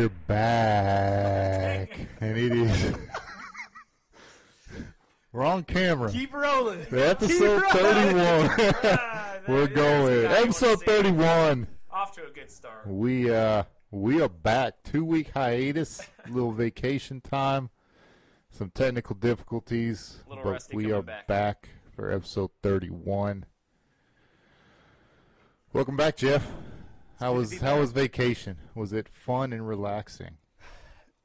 We're back, and it is. We're on camera. Keep rolling. Episode Keep rolling. 31. Ah, We're going. Episode 31. Off to a good start. We uh we are back. Two week hiatus, little vacation time, some technical difficulties, Little but rusty we coming are back. for episode 31. Welcome back, Jeff. How was how was vacation? Was it fun and relaxing?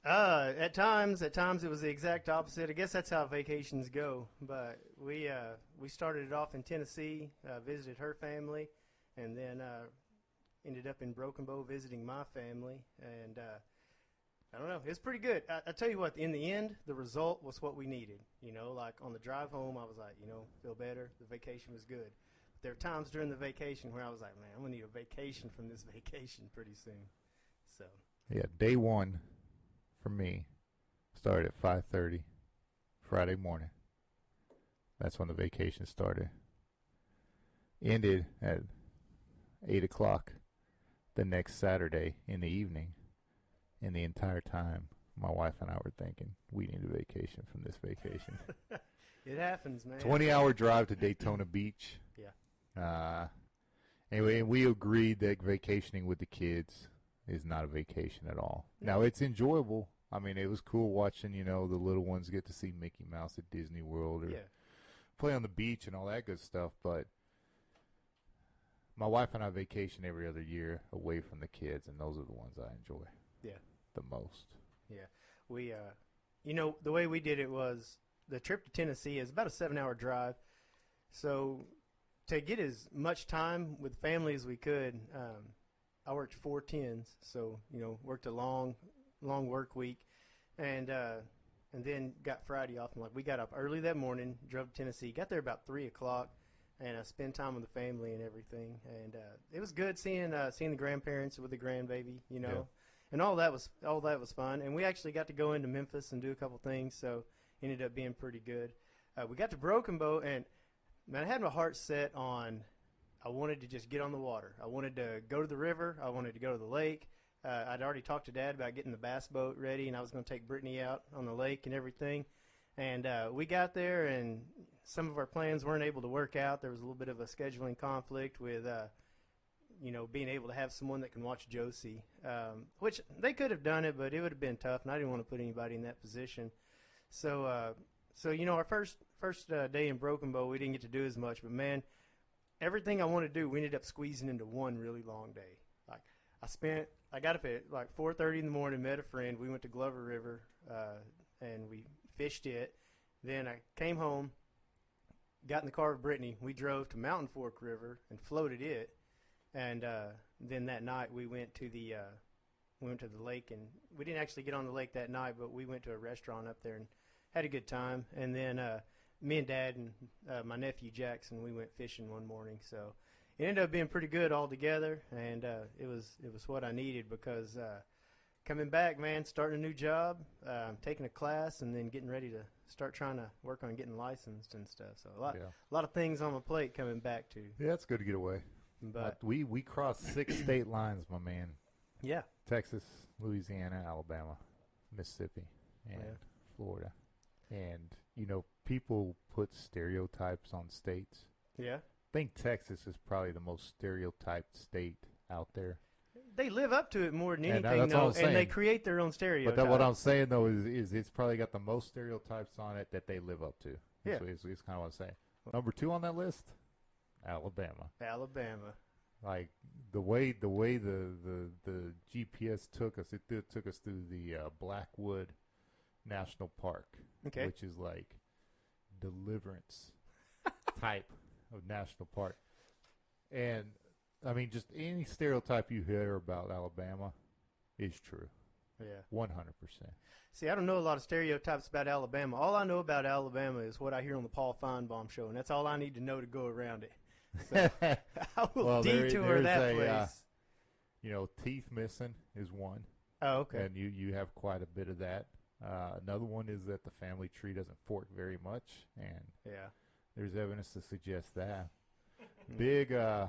Uh, at times, at times it was the exact opposite. I guess that's how vacations go. But we uh, we started it off in Tennessee, uh, visited her family, and then uh, ended up in Broken Bow visiting my family. And uh, I don't know, it was pretty good. I, I tell you what, in the end, the result was what we needed. You know, like on the drive home, I was like, you know, feel better. The vacation was good. There were times during the vacation where I was like, man, I'm gonna need a vacation from this vacation pretty soon. So. Yeah, day one for me started at five thirty Friday morning. That's when the vacation started. Ended at eight o'clock the next Saturday in the evening. And the entire time my wife and I were thinking, we need a vacation from this vacation. It happens, man. Twenty hour drive to Daytona Beach. Yeah. Uh anyway, we agreed that vacationing with the kids is not a vacation at all. Now it's enjoyable. I mean, it was cool watching, you know, the little ones get to see Mickey Mouse at Disney World or Yeah. play on the beach and all that good stuff, but my wife and I vacation every other year away from the kids and those are the ones I enjoy Yeah. the most. Yeah, we, uh, you know, the way we did it was the trip to Tennessee is about a seven-hour drive. So to get as much time with family as we could, um, I worked four tens, so you know, worked a long, long work week, and uh, and then got Friday off. And like we got up early that morning, drove to Tennessee, got there about three o'clock, and uh, spent time with the family and everything. And uh, it was good seeing uh, seeing the grandparents with the grandbaby, you know, Yeah. and all that was all that was fun. And we actually got to go into Memphis and do a couple things, so ended up being pretty good. Uh, we got to Broken Bow, and man, I had my heart set on. I wanted to just get on the water. I wanted to go to the river. I wanted to go to the lake. Uh, I'd already talked to Dad about getting the bass boat ready, and I was going to take Brittany out on the lake and everything. And uh, we got there, and some of our plans weren't able to work out. There was a little bit of a scheduling conflict with, uh, you know, being able to have someone that can watch Josie, um, which they could have done it, but it would have been tough, and I didn't want to put anybody in that position. So, uh, so you know, our first first uh, day in Broken Bow, we didn't get to do as much, but man, everything I wanted to do, we ended up squeezing into one really long day. Like I spent, I got up at like 4:30 in the morning, met a friend. We went to Glover River, uh, and we fished it. Then I came home, got in the car with Brittany. We drove to Mountain Fork River and floated it. And uh, then that night we went to the uh, we went to the lake, and we didn't actually get on the lake that night, but we went to a restaurant up there and had a good time. And then uh, me and Dad and uh, my nephew Jackson, we went fishing one morning. So it ended up being pretty good all together, and uh, it was it was what I needed because uh, coming back, man, starting a new job, uh, taking a class, and then getting ready to start trying to work on getting licensed and stuff. So a lot Yeah. a lot of things on my plate coming back to. Yeah, it's good to get away. But we we crossed six state lines, my man. yeah, Texas, Louisiana, Alabama, Mississippi, and Yeah. Florida. And you know, people put stereotypes on states. yeah, I think Texas is probably the most stereotyped state out there. they live up to it more than anything, that's all though, and they create their own stereotypes. But that, what I'm saying though is, is it's probably got the most stereotypes on it that they live up to. Yeah. is, is, kind of what I'm saying. Number two on that list, Alabama. Alabama. Like the way the way the the, the GPS took us, it took us through the uh, Blackwood National Park, Okay. which is like deliverance type of national park. And I mean, just any stereotype you hear about Alabama is true, Yeah. one hundred percent. See, I don't know a lot of stereotypes about Alabama. All I know about Alabama is what I hear on the Paul Finebaum show, and that's all I need to know to go around it. So I will Well, detour that a, place. uh, You know, teeth missing is one, oh, okay. and you you have quite a bit of that. Uh, another one is that the family tree doesn't fork very much, and yeah. there's evidence to suggest that. Big uh,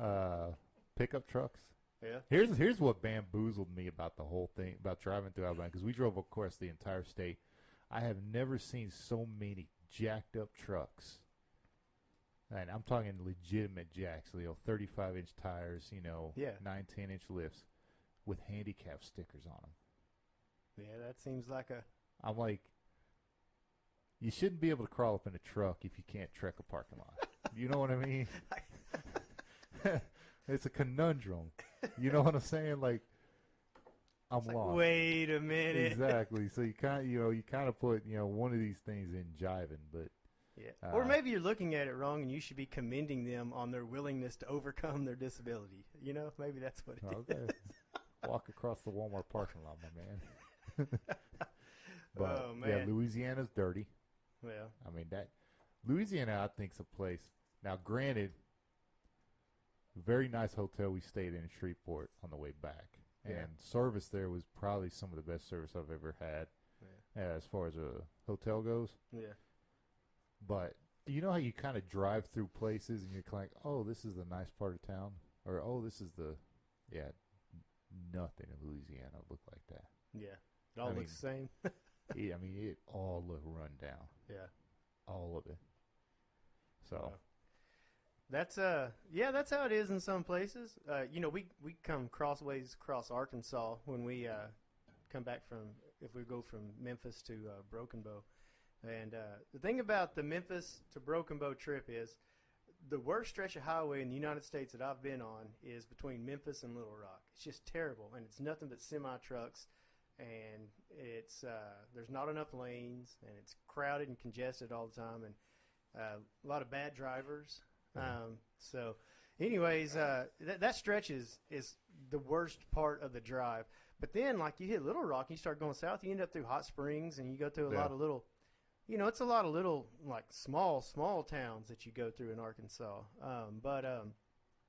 uh, pickup trucks. Yeah. Here's here's what bamboozled me about the whole thing about driving through Alabama because we drove across the entire state. I have never seen so many jacked up trucks, and I'm talking legitimate jacks, you know, 35 inch tires, you know, Yeah. nine ten inch lifts, with handicap stickers on them. Yeah, that seems like a I'm like, you shouldn't be able to crawl up in a truck if you can't trek a parking lot. you know what I mean? it's a conundrum. You know what I'm saying? Like, I'm like, lost. wait a minute. exactly. So you kind, you know, you kind of put, you know, one of these things in jiving, but Yeah. Uh, or maybe you're looking at it wrong and you should be commending them on their willingness to overcome their disability. You know, maybe that's what it is. okay. Walk across the Walmart parking lot, my man. but Oh, yeah. Louisiana's dirty. Well, I mean that Louisiana, I think's a place. Now, granted, very nice hotel we stayed in Shreveport on the way back, Yeah. and service there was probably some of the best service I've ever had uh, as far as a hotel goes. yeah. But you know how you kind of drive through places and you're like, oh, this is the nice part of town, or oh, this is the yeah. Nothing in Louisiana looked like that. Yeah. It all I looks the same. It- I mean, it all looked run down, yeah. all of it. So. Wow. That's uh yeah, that's how it is in some places. Uh, you know, we we come crossways across Arkansas when we uh, come back from if we go from Memphis to uh, Broken Bow. And uh, the thing about the Memphis to Broken Bow trip is the worst stretch of highway in the United States that I've been on is between Memphis and Little Rock. It's just terrible, and it's nothing but semi trucks, and it's uh, there's not enough lanes, and it's crowded and congested all the time, and uh, a lot of bad drivers. Um, so, anyways, uh, that that stretch is is the worst part of the drive. But then, like you hit Little Rock, and you start going south, you end up through Hot Springs, and you go through a Yeah. lot of little, you know, it's a lot of little like small small towns that you go through in Arkansas. Um, but um,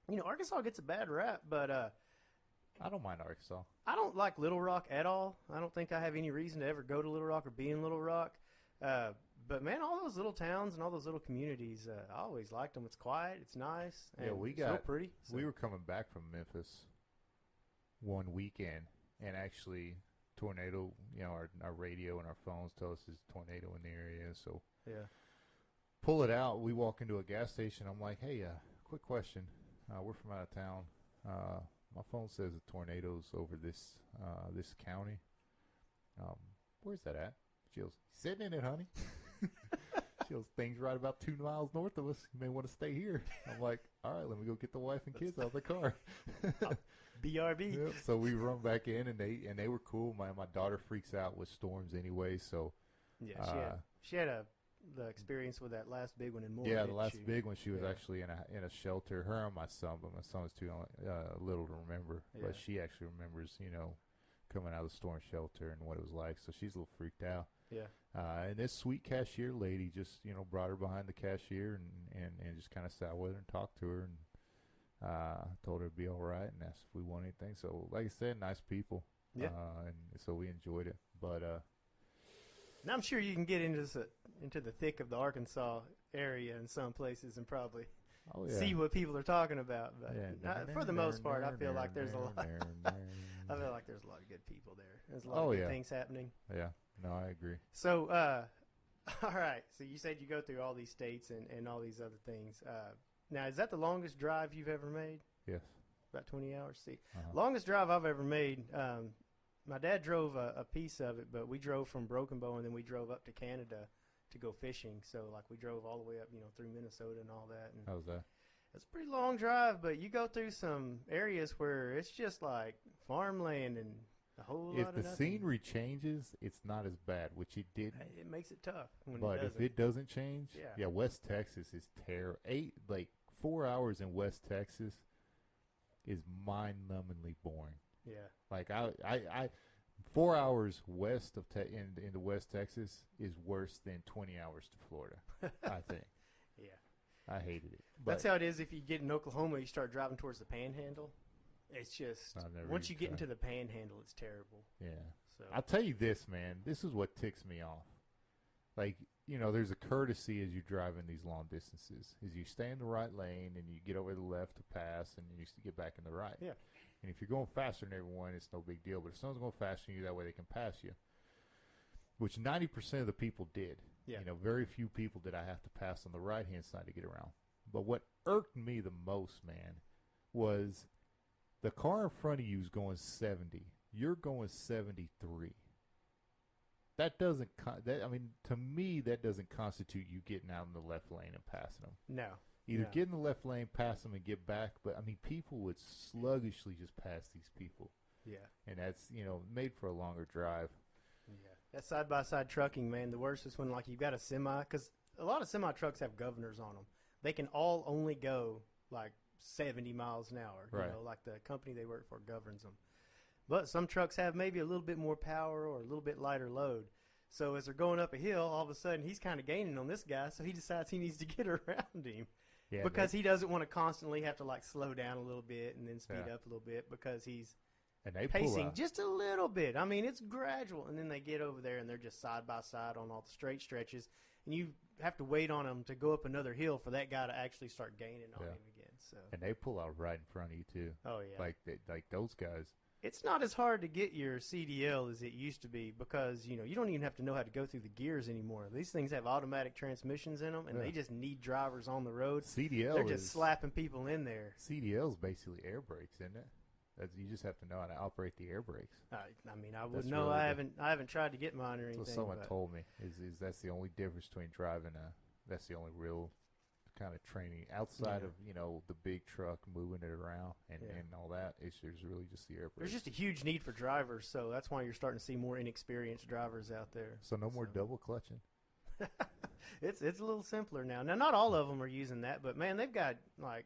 you know, Arkansas gets a bad rap, but uh, I don't mind Arkansas. I don't like Little Rock at all. I don't think I have any reason to ever go to Little Rock or be in Little Rock. Uh, but man, all those little towns and all those little communities, uh, I always liked them. It's quiet, it's nice, Yeah, we got- pretty. so- We were coming back from Memphis one weekend, and actually, tornado. You know, our our radio and our phones tell us there's a tornado in the area. So yeah, pull it out. We walk into a gas station. I'm like, hey, uh, quick question. Uh, we're from out of town. My phone says a tornado's over this uh, this county. Um, where's that at? She goes, sitting in it, honey. she goes, things right about two miles north of us. You may want to stay here. I'm like, all right, let me go get the wife and kids out of the car. BRB. Yep, so we run back in, and they and they were cool. My my daughter freaks out with storms anyway, so Yeah, she had Uh, she had a the experience with that last big one in Moore. yeah, the last she? big one, she was Yeah. actually in a in a shelter. Her and my son, but my son's too uh, little to remember. Yeah. But she actually remembers, you know, coming out of the storm shelter and what it was like. So she's a little freaked out. Yeah, Uh, and this sweet cashier lady just, you know, brought her behind the cashier and, and, and just kind of sat with her and talked to her and uh, told her to be all right and asked if we want anything. So, like I said, nice people. Yeah. Uh, and so we enjoyed it. But uh, now I'm sure you can get into the, into the thick of the Arkansas area in some places and probably oh yeah, see what people are talking about. But yeah. uh, for the most part, I feel like there's a lot. I feel like there's a lot of good people there. There's a lot Oh, of good yeah. things happening. yeah. No, I agree. So, uh, all right. So you said you go through all these states and, and all these other things. Uh, now, is that the longest drive you've ever made? Yes. About 20 hours? See, Uh-huh. longest drive I've ever made. Um, my dad drove a, a piece of it, but we drove from Broken Bow and then we drove up to Canada to go fishing. So, like, we drove all the way up, you know, through Minnesota and all that. And How's that? it's a pretty long drive, but you go through some areas where it's just like farmland and a whole If lot the of nothing. scenery changes, it's not as bad, which it did. it makes it tough But it if it doesn't change, Yeah. West Texas is terrible. Eight like four hours in West Texas is mind-numbingly boring. yeah. Like I, I, I four hours west of te- in into West Texas is worse than twenty hours to Florida. I think Yeah. I hated it. But That's how it is if you get in Oklahoma, you start driving towards the panhandle. It's just once you get tried. into the panhandle, it's terrible. yeah. So I'll tell you this, man. This is what ticks me off. Like, you know, there's a courtesy as you're driving these long distances. Is you stay in the right lane and you get over the left to pass and you get back in the right. Yeah. And if you're going faster than everyone, it's no big deal. But if someone's going faster than you, that way they can pass you. Which 90% of the people did. Yeah. You know, very few people did I have to pass on the right hand side to get around. But what irked me the most, man, was the car in front of you is going 70. You're going 73. That doesn't, con- that, I mean, to me, that doesn't constitute you getting out in the left lane and passing them. No. Either No. get in the left lane, pass them, and get back. But I mean, people would sluggishly just pass these people, Yeah. and that's you know made for a longer drive. Yeah. That side by side trucking, man, the worst is when like you've got a semi because a lot of semi trucks have governors on them. They can all only go like 70 miles an hour. Right. You know, like the company they work for governs them. But some trucks have maybe a little bit more power or a little bit lighter load. So as they're going up a hill, all of a sudden he's kind of gaining on this guy, so he decides he needs to get around him Yeah, because he doesn't want to constantly have to like slow down a little bit and then speed Yeah. up a little bit because he's they pacing just a little bit. I mean, it's gradual, and then they get over there and they're just side by side on all the straight stretches, and you have to wait on them to go up another hill for that guy to actually start gaining on Yeah. him again. So, and they pull out right in front of you too. oh yeah, Like they, like those guys. It's not as hard to get your CDL as it used to be because you know you don't even have to know how to go through the gears anymore. These things have automatic transmissions in them, and Yeah. they just need drivers on the road. CDL They're is just slapping people in there. CDL is basically air brakes, isn't it? That's, you just have to know how to operate the air brakes. I, I mean, I would That's know. really I haven't. I haven't tried to get mine or That's anything. what someone told me. Is is that's the only difference between driving a. That's the only real kind of training outside Yeah. of you know the big truck moving it around and, Yeah. and all that. It's there's really just the air brakes. There's just a huge need for drivers, so that's why you're starting to see more inexperienced drivers out there. so no more so- double clutching. it's it's a little simpler now. Now, not all of them are using that, but man, they've got like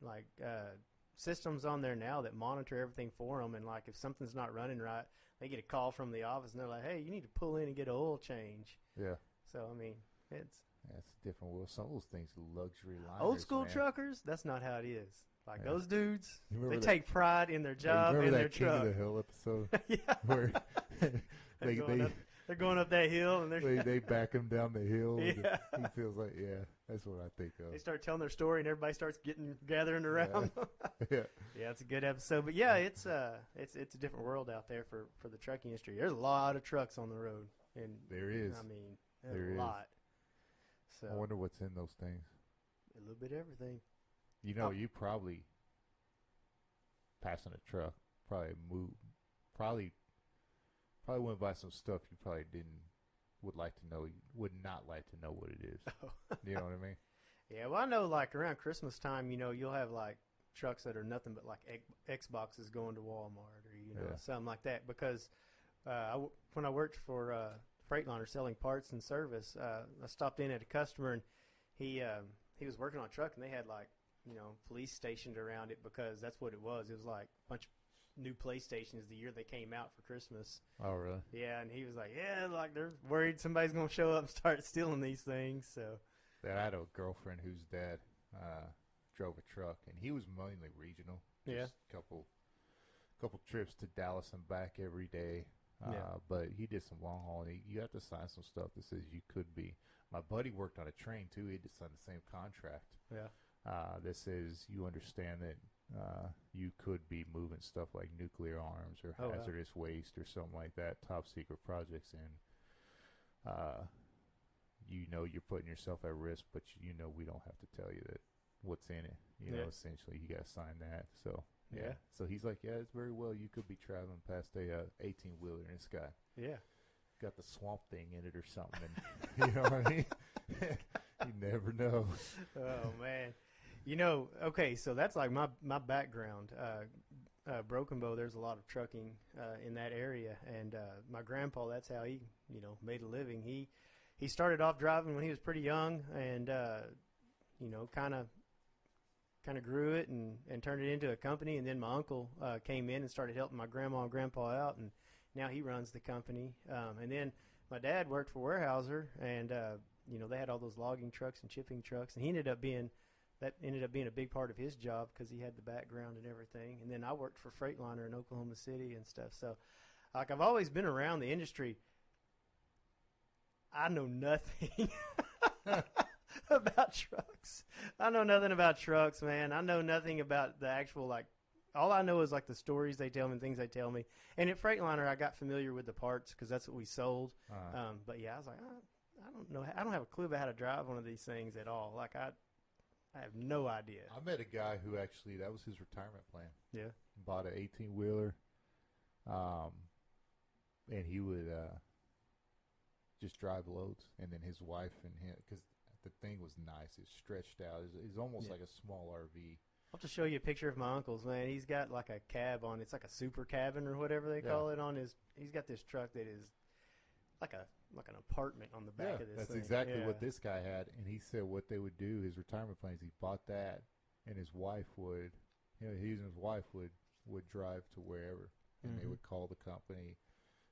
like uh, systems on there now that monitor everything for them. And like if something's not running right, they get a call from the office and they're like, "Hey, you need to pull in and get an oil change." Yeah. So I mean, it's That's a different world. Some of those things luxury liners. old school man. truckers. That's not how it is. Like Yeah. those dudes, they that- take pride in their job and their that King truck. of the Hill episode yeah, where they're, they going they, up, they're going up that hill and they're they they back him down the hill. Yeah. He feels like yeah, that's what I think of. They start telling their story, and everybody starts getting gathering around. yeah. yeah, it's a good episode. But yeah, it's uh, it's it's a different world out there for for the trucking industry. There's a lot of trucks on the road, and There is. I mean, There a is. lot. So I wonder what's in those things. a little bit of everything. You know, Oh. you probably passing a truck, probably move, probably, probably went by some stuff you probably didn't would like to know, would not like to know what it is. you know what I mean? Yeah, well, I know like around Christmas time, you know, you'll have like trucks that are nothing but like X- Xboxes going to Walmart or you know Yeah. something like that. Because uh, I when I worked for uh, Freightliner selling parts and service, uh, I stopped in at a customer and he um, he was working on a truck and they had like you know police stationed around it because that's what it was. It was like a bunch of new PlayStations the year they came out for Christmas. Oh, really? Yeah, and he was like, yeah, like they're worried somebody's gonna show up and start stealing these things. So That I had a girlfriend whose dad uh, drove a truck, and he was mainly regional. Yeah. Just a couple, couple trips to Dallas and back every day. Uh, Yeah. But he did some long haul, and he, you have to sign some stuff that says you could be. My buddy worked on a train too. He had to sign the same contract yeah, uh, that says you understand that uh, you could be moving stuff like nuclear arms or Oh, wow. hazardous waste or something like that, top secret projects in. Uh, you know you're putting yourself at risk, but you know we don't have to tell you that what's in it. You know, essentially you got to sign that. So yeah. Yeah. So he's like, yeah, it's very well. You could be traveling past a uh, 18 wheeler and it's got yeah. got the swamp thing in it or something. And, you know what I mean? you never know. oh man you know okay so that's like my my background uh, uh, broken bow there's a lot of trucking uh, in that area and uh, my grandpa that's how he you know made a living he he started off driving when he was pretty young and uh, you know kind of kind of grew it and, and turned it into a company and then my uncle uh, came in and started helping my grandma and grandpa out and now he runs the company. Um, and then my dad worked for Weyerhaeuser and uh, you know they had all those logging trucks and chipping trucks and he ended up being that ended up being a big part of his job because he had the background and everything. And then I worked for Freightliner in Oklahoma City and stuff. So like I've always been around the industry. I know nothing about trucks I know nothing about trucks man I know nothing about the actual like all I know is like the stories they tell me, and things they tell me. And at Freightliner, I got familiar with the parts because that's what we sold. Uh, Um, but yeah, I was like, I, I don't know, I don't have a clue about how to drive one of these things at all. Like I, I have no idea. I met a guy who actually that was his retirement plan. Yeah. Bought an eighteen wheeler, um, and he would uh, just drive loads, and then his wife and him because the thing was nice. It's stretched out. It's, it's almost Yeah. like a small RV. I'll have to show you a picture of my uncle's man. He's got like a cab on. It's like a super cabin or whatever they Yeah. call it on his. He's got this truck that is like a like an apartment on the back of this. that's thing. exactly Yeah. what this guy had, and he said what they would do. His retirement plans. He bought that, and his wife would, you know, he and his wife would would drive to wherever, and they Mhm. would call the company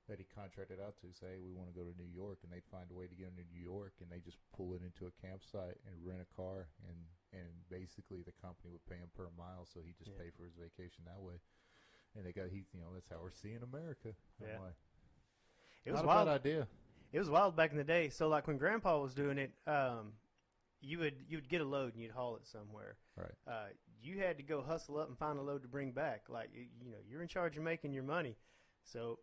that he contracted out to, say we want to go to New York, and they'd find a way to get into New York, and they just pull it into a campsite and rent a car, and and basically the company would pay him per mile, so he just Yeah. pay for his vacation that way. And they got he, you know, that's how we're seeing America. Yeah. like, It was wild. a bad idea. It was wild back in the day. So like when Grandpa was doing it, um, you would you would get a load and you'd haul it somewhere. Right. Uh, you had to go hustle up and find a load to bring back. Like you know, you're in charge of making your money. So,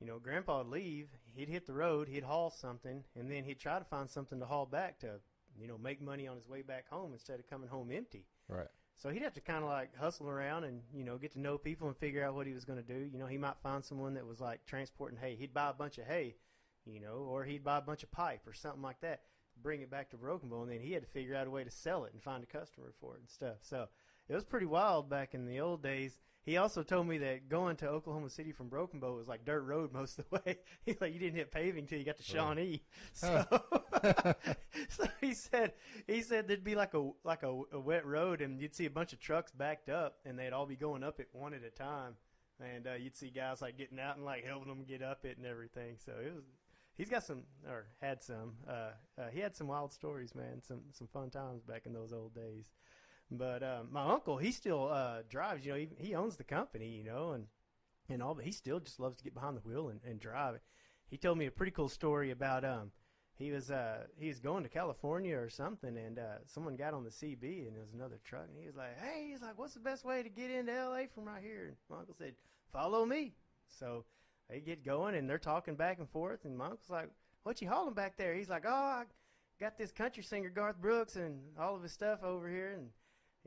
you know, Grandpa would leave. He'd hit the road. He'd haul something, and then he'd try to find something to haul back to, you know, make money on his way back home instead of coming home empty. Right. So he'd have to kind of like hustle around and you know get to know people and figure out what he was going to do. You know, he might find someone that was like transporting hay. He'd buy a bunch of hay, you know, or he'd buy a bunch of pipe or something like that, bring it back to Broken Bow, and then he had to figure out a way to sell it and find a customer for it and stuff. So it was pretty wild back in the old days. He also told me that going to Oklahoma City from Broken Bow was like dirt road most of the way. He's like, you didn't hit paving till you got to Shawnee. So, so he said, he said there'd be like a like a, a wet road, and you'd see a bunch of trucks backed up, and they'd all be going up it one at a time, and uh, you'd see guys like getting out and like helping them get up it and everything. So it was. He's got some, or had some. Uh, uh, he had some wild stories, man. Some some fun times back in those old days. But um, my uncle, he still uh, drives. You know, he, he owns the company. You know, and and all, but he still just loves to get behind the wheel and, and drive it. He told me a pretty cool story about um, he was uh, he was going to California or something, and uh, someone got on the CB and there was another truck, and he was like, "Hey, he's like, what's the best way to get into LA from right here?" And my uncle said, "Follow me." So they get going, and they're talking back and forth, and my uncle's like, "What you hauling back there?" He's like, "Oh, I got this country singer Garth Brooks and all of his stuff over here," and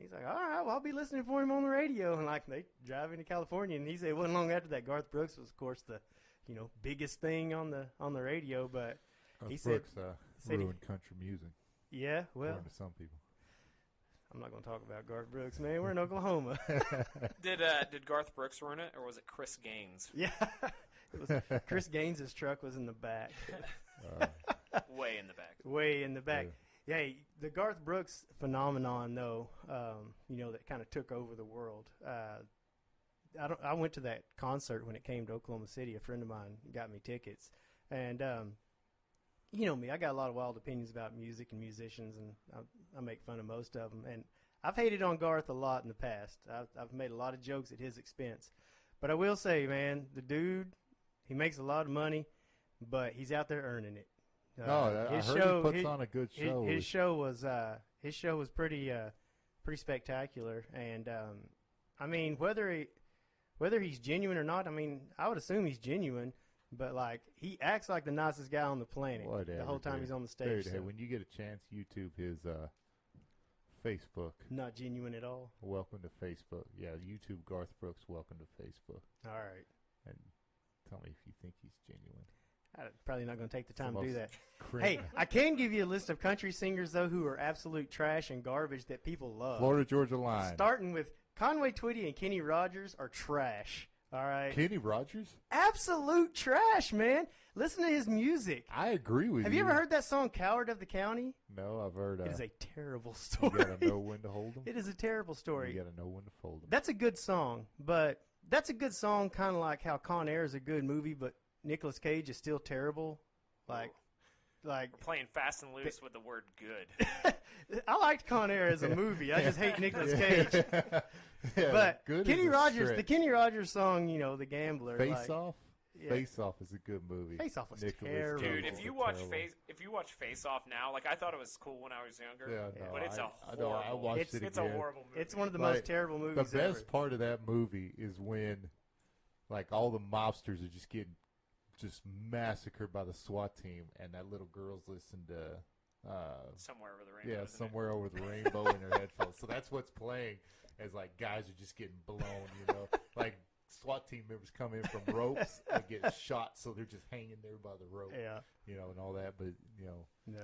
He's like, all right, well, I'll be listening for him on the radio. And like they drive into California, and he said it wasn't long after that. Garth Brooks was, of course, the you know biggest thing on the on the radio. But He said- Brooks uh, said he- ruined country music, yeah, well, to some people. I'm not going to talk about Garth Brooks, man. We're in Oklahoma. Did uh, did Garth Brooks ruin it, or was it Chris Gaines? yeah, it was Chris Gaines's truck was in the back, Uh, Way in the back. way in the back. yeah. Yeah, the Garth Brooks phenomenon, though, um, you know, that kind of took over the world. Uh, I don't. I went to that concert when it came to Oklahoma City. A friend of mine got me tickets, and um, you know me, I got a lot of wild opinions about music and musicians, and I, I make fun of most of them. And I've hated on Garth a lot in the past. I've, I've made a lot of jokes at his expense, but I will say, man, the dude, he makes a lot of money, but he's out there earning it. Uh, no, I his heard show- he puts his- on a good show. his show was uh, his show was pretty uh, pretty spectacular, and um, I mean whether he whether he's genuine or not, I mean I would assume he's genuine, but like he acts like the nicest guy on the planet Whatever, the whole time dude. he's on the Dude, stage. hey, when you get a chance, YouTube his uh, Facebook. not genuine at all. Welcome to Facebook. Yeah, YouTube Garth Brooks. Welcome to Facebook. All right, And tell me if you think he's genuine. I'm probably not going to take the the time to do that. Crin- Hey, I can give you a list of country singers though who are absolute trash and garbage that people love. Florida Georgia Line. Starting with Conway Twitty and Kenny Rogers are trash. All right. Kenny Rogers. absolute trash, man. Listen to his music. I agree with Have you. Have you ever heard that song "Coward of the County"? No, I've heard. Uh, It is a terrible you story. gotta know when to hold them. it is a terrible You story. gotta know when to fold them. That's a good song, but that's a good song, kind of like how Con Air is a good movie, but Nicolas Cage is still terrible. Like, like We're playing fast and loose with the word good. I liked Con Air as a movie. I just hate Nicolas Cage. yeah, But good Kenny is a Rogers, the stretch. Kenny Rogers song, you know, "The Gambler." Face like, off. Yeah. Face Off is a good movie. Face Off was Nicolas terrible. Dude, if is you watch terrible. Face, if you watch Face Off now, like I thought it was cool when I was younger, yeah, no, but it's I- a I know, I horrible. watched It's- it it's again. a horrible movie. It's one of the Like, most terrible movies. the best ever. part of that movie is when like all the mobsters are just getting just massacred by the SWAT team and that little girl's listening to uh somewhere over the rainbow. yeah isn't it? somewhere over the rainbow in her headphones so that's what's playing as like guys are just getting blown you know like SWAT team members come in from ropes and get shot so they're just hanging there by the rope Yeah, you know and all that but you know no.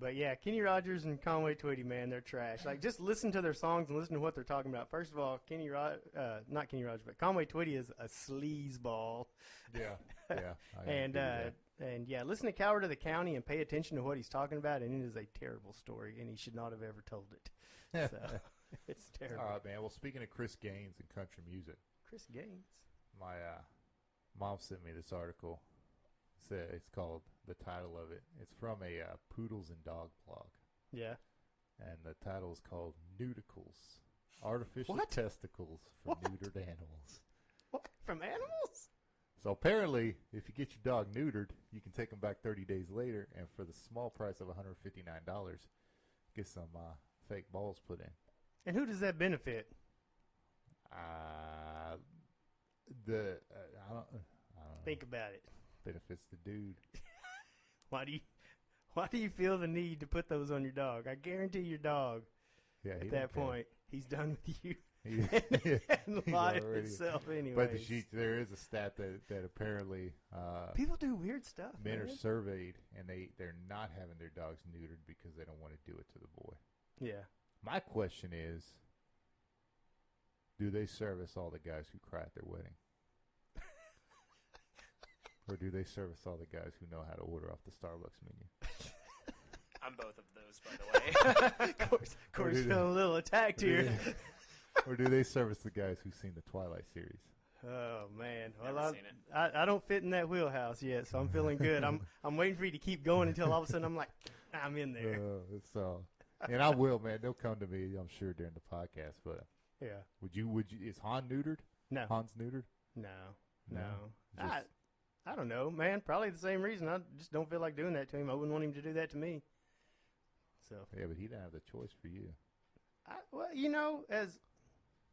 But yeah, Kenny Rogers and Conway Twitty, man, they're trash. Like, just listen to their songs and listen to what they're talking about. First of all, Kenny Rod, uh, not Kenny Rogers, but Conway Twitty is a sleazeball. yeah yeah and uh, and yeah, listen to Coward of the County and pay attention to what he's talking about. And it is a terrible story, and he should not have ever told it. So it's terrible. all right man well speaking of Chris Gaines and country music Chris Gaines. my uh, mom sent me this article. It's, it's called the title of it. It's from a uh, poodles and dog blog, Yeah. and the title is called Neuticles: Artificial What? Testicles for What? Neutered Animals. What? From animals? So apparently, if you get your dog neutered, you can take them back 30 days later, and for the small price of 159 dollars, get some uh, fake balls put in. And who does that benefit? Uh, the uh, I don't, I don't know. Think about it. Benefits the dude. Why do you why do you feel the need to put those on your dog? I guarantee your dog Yeah, at that care. point he's done with you and life already- itself anyway. But the sheet, there is a stat that that apparently uh, People do weird stuff. men man. are surveyed and they they're not having their dogs neutered because they don't want to do it to the boy. Yeah. My question is, do they service all the guys who cry at their wedding, or do they service all the guys who know how to order off the Starbucks menu? I'm both of those, by the way. of course, of course, do they- feeling a little attacked or do here. they- or do they service the guys who've seen the Twilight series? Oh man, well I, seen it. I I don't fit in that wheelhouse yet, so I'm feeling good. I'm I'm waiting for you to keep going until all of a sudden I'm like, I'm in there. Uh, so, and I will, man. They'll come to me, I'm sure, during the podcast. But Yeah. would you? Would you? Is Han neutered? No. Han's neutered? No. No. Just- I I don't know, man. Probably the same reason. I just don't feel like doing that to him. I wouldn't want him to do that to me. So, Yeah, but he didn't have the choice for you. I, well, you know, as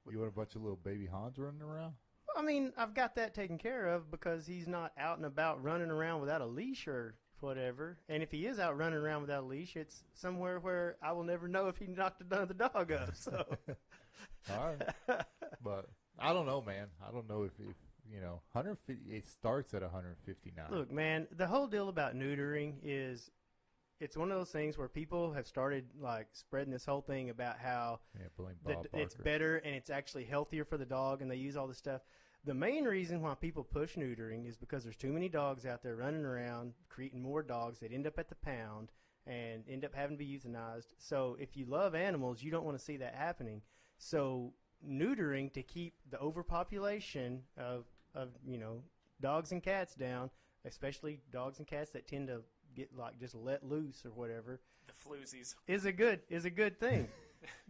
You want a bunch of little baby Hans running around? I mean, I've got that taken care of because he's not out and about running around without a leash or whatever. And if he is out running around without a leash, it's somewhere where I will never know if he knocked another dog up. So, All right. but I don't know, man. I don't know if, if you know, 150. It starts at 159. look, man, the whole deal about neutering is it's one of those things where people have started like spreading this whole thing about how yeah, that it's better and it's actually healthier for the dog and they use all this stuff. The main reason why people push neutering is because there's too many dogs out there running around, creating more dogs that end up at the pound and end up having to be euthanized. So if you love animals, you don't want to see that happening. So neutering to keep the overpopulation of of, you know, dogs and cats down, especially dogs and cats that tend to get like just let loose or whatever the floozies. is a good is a good thing.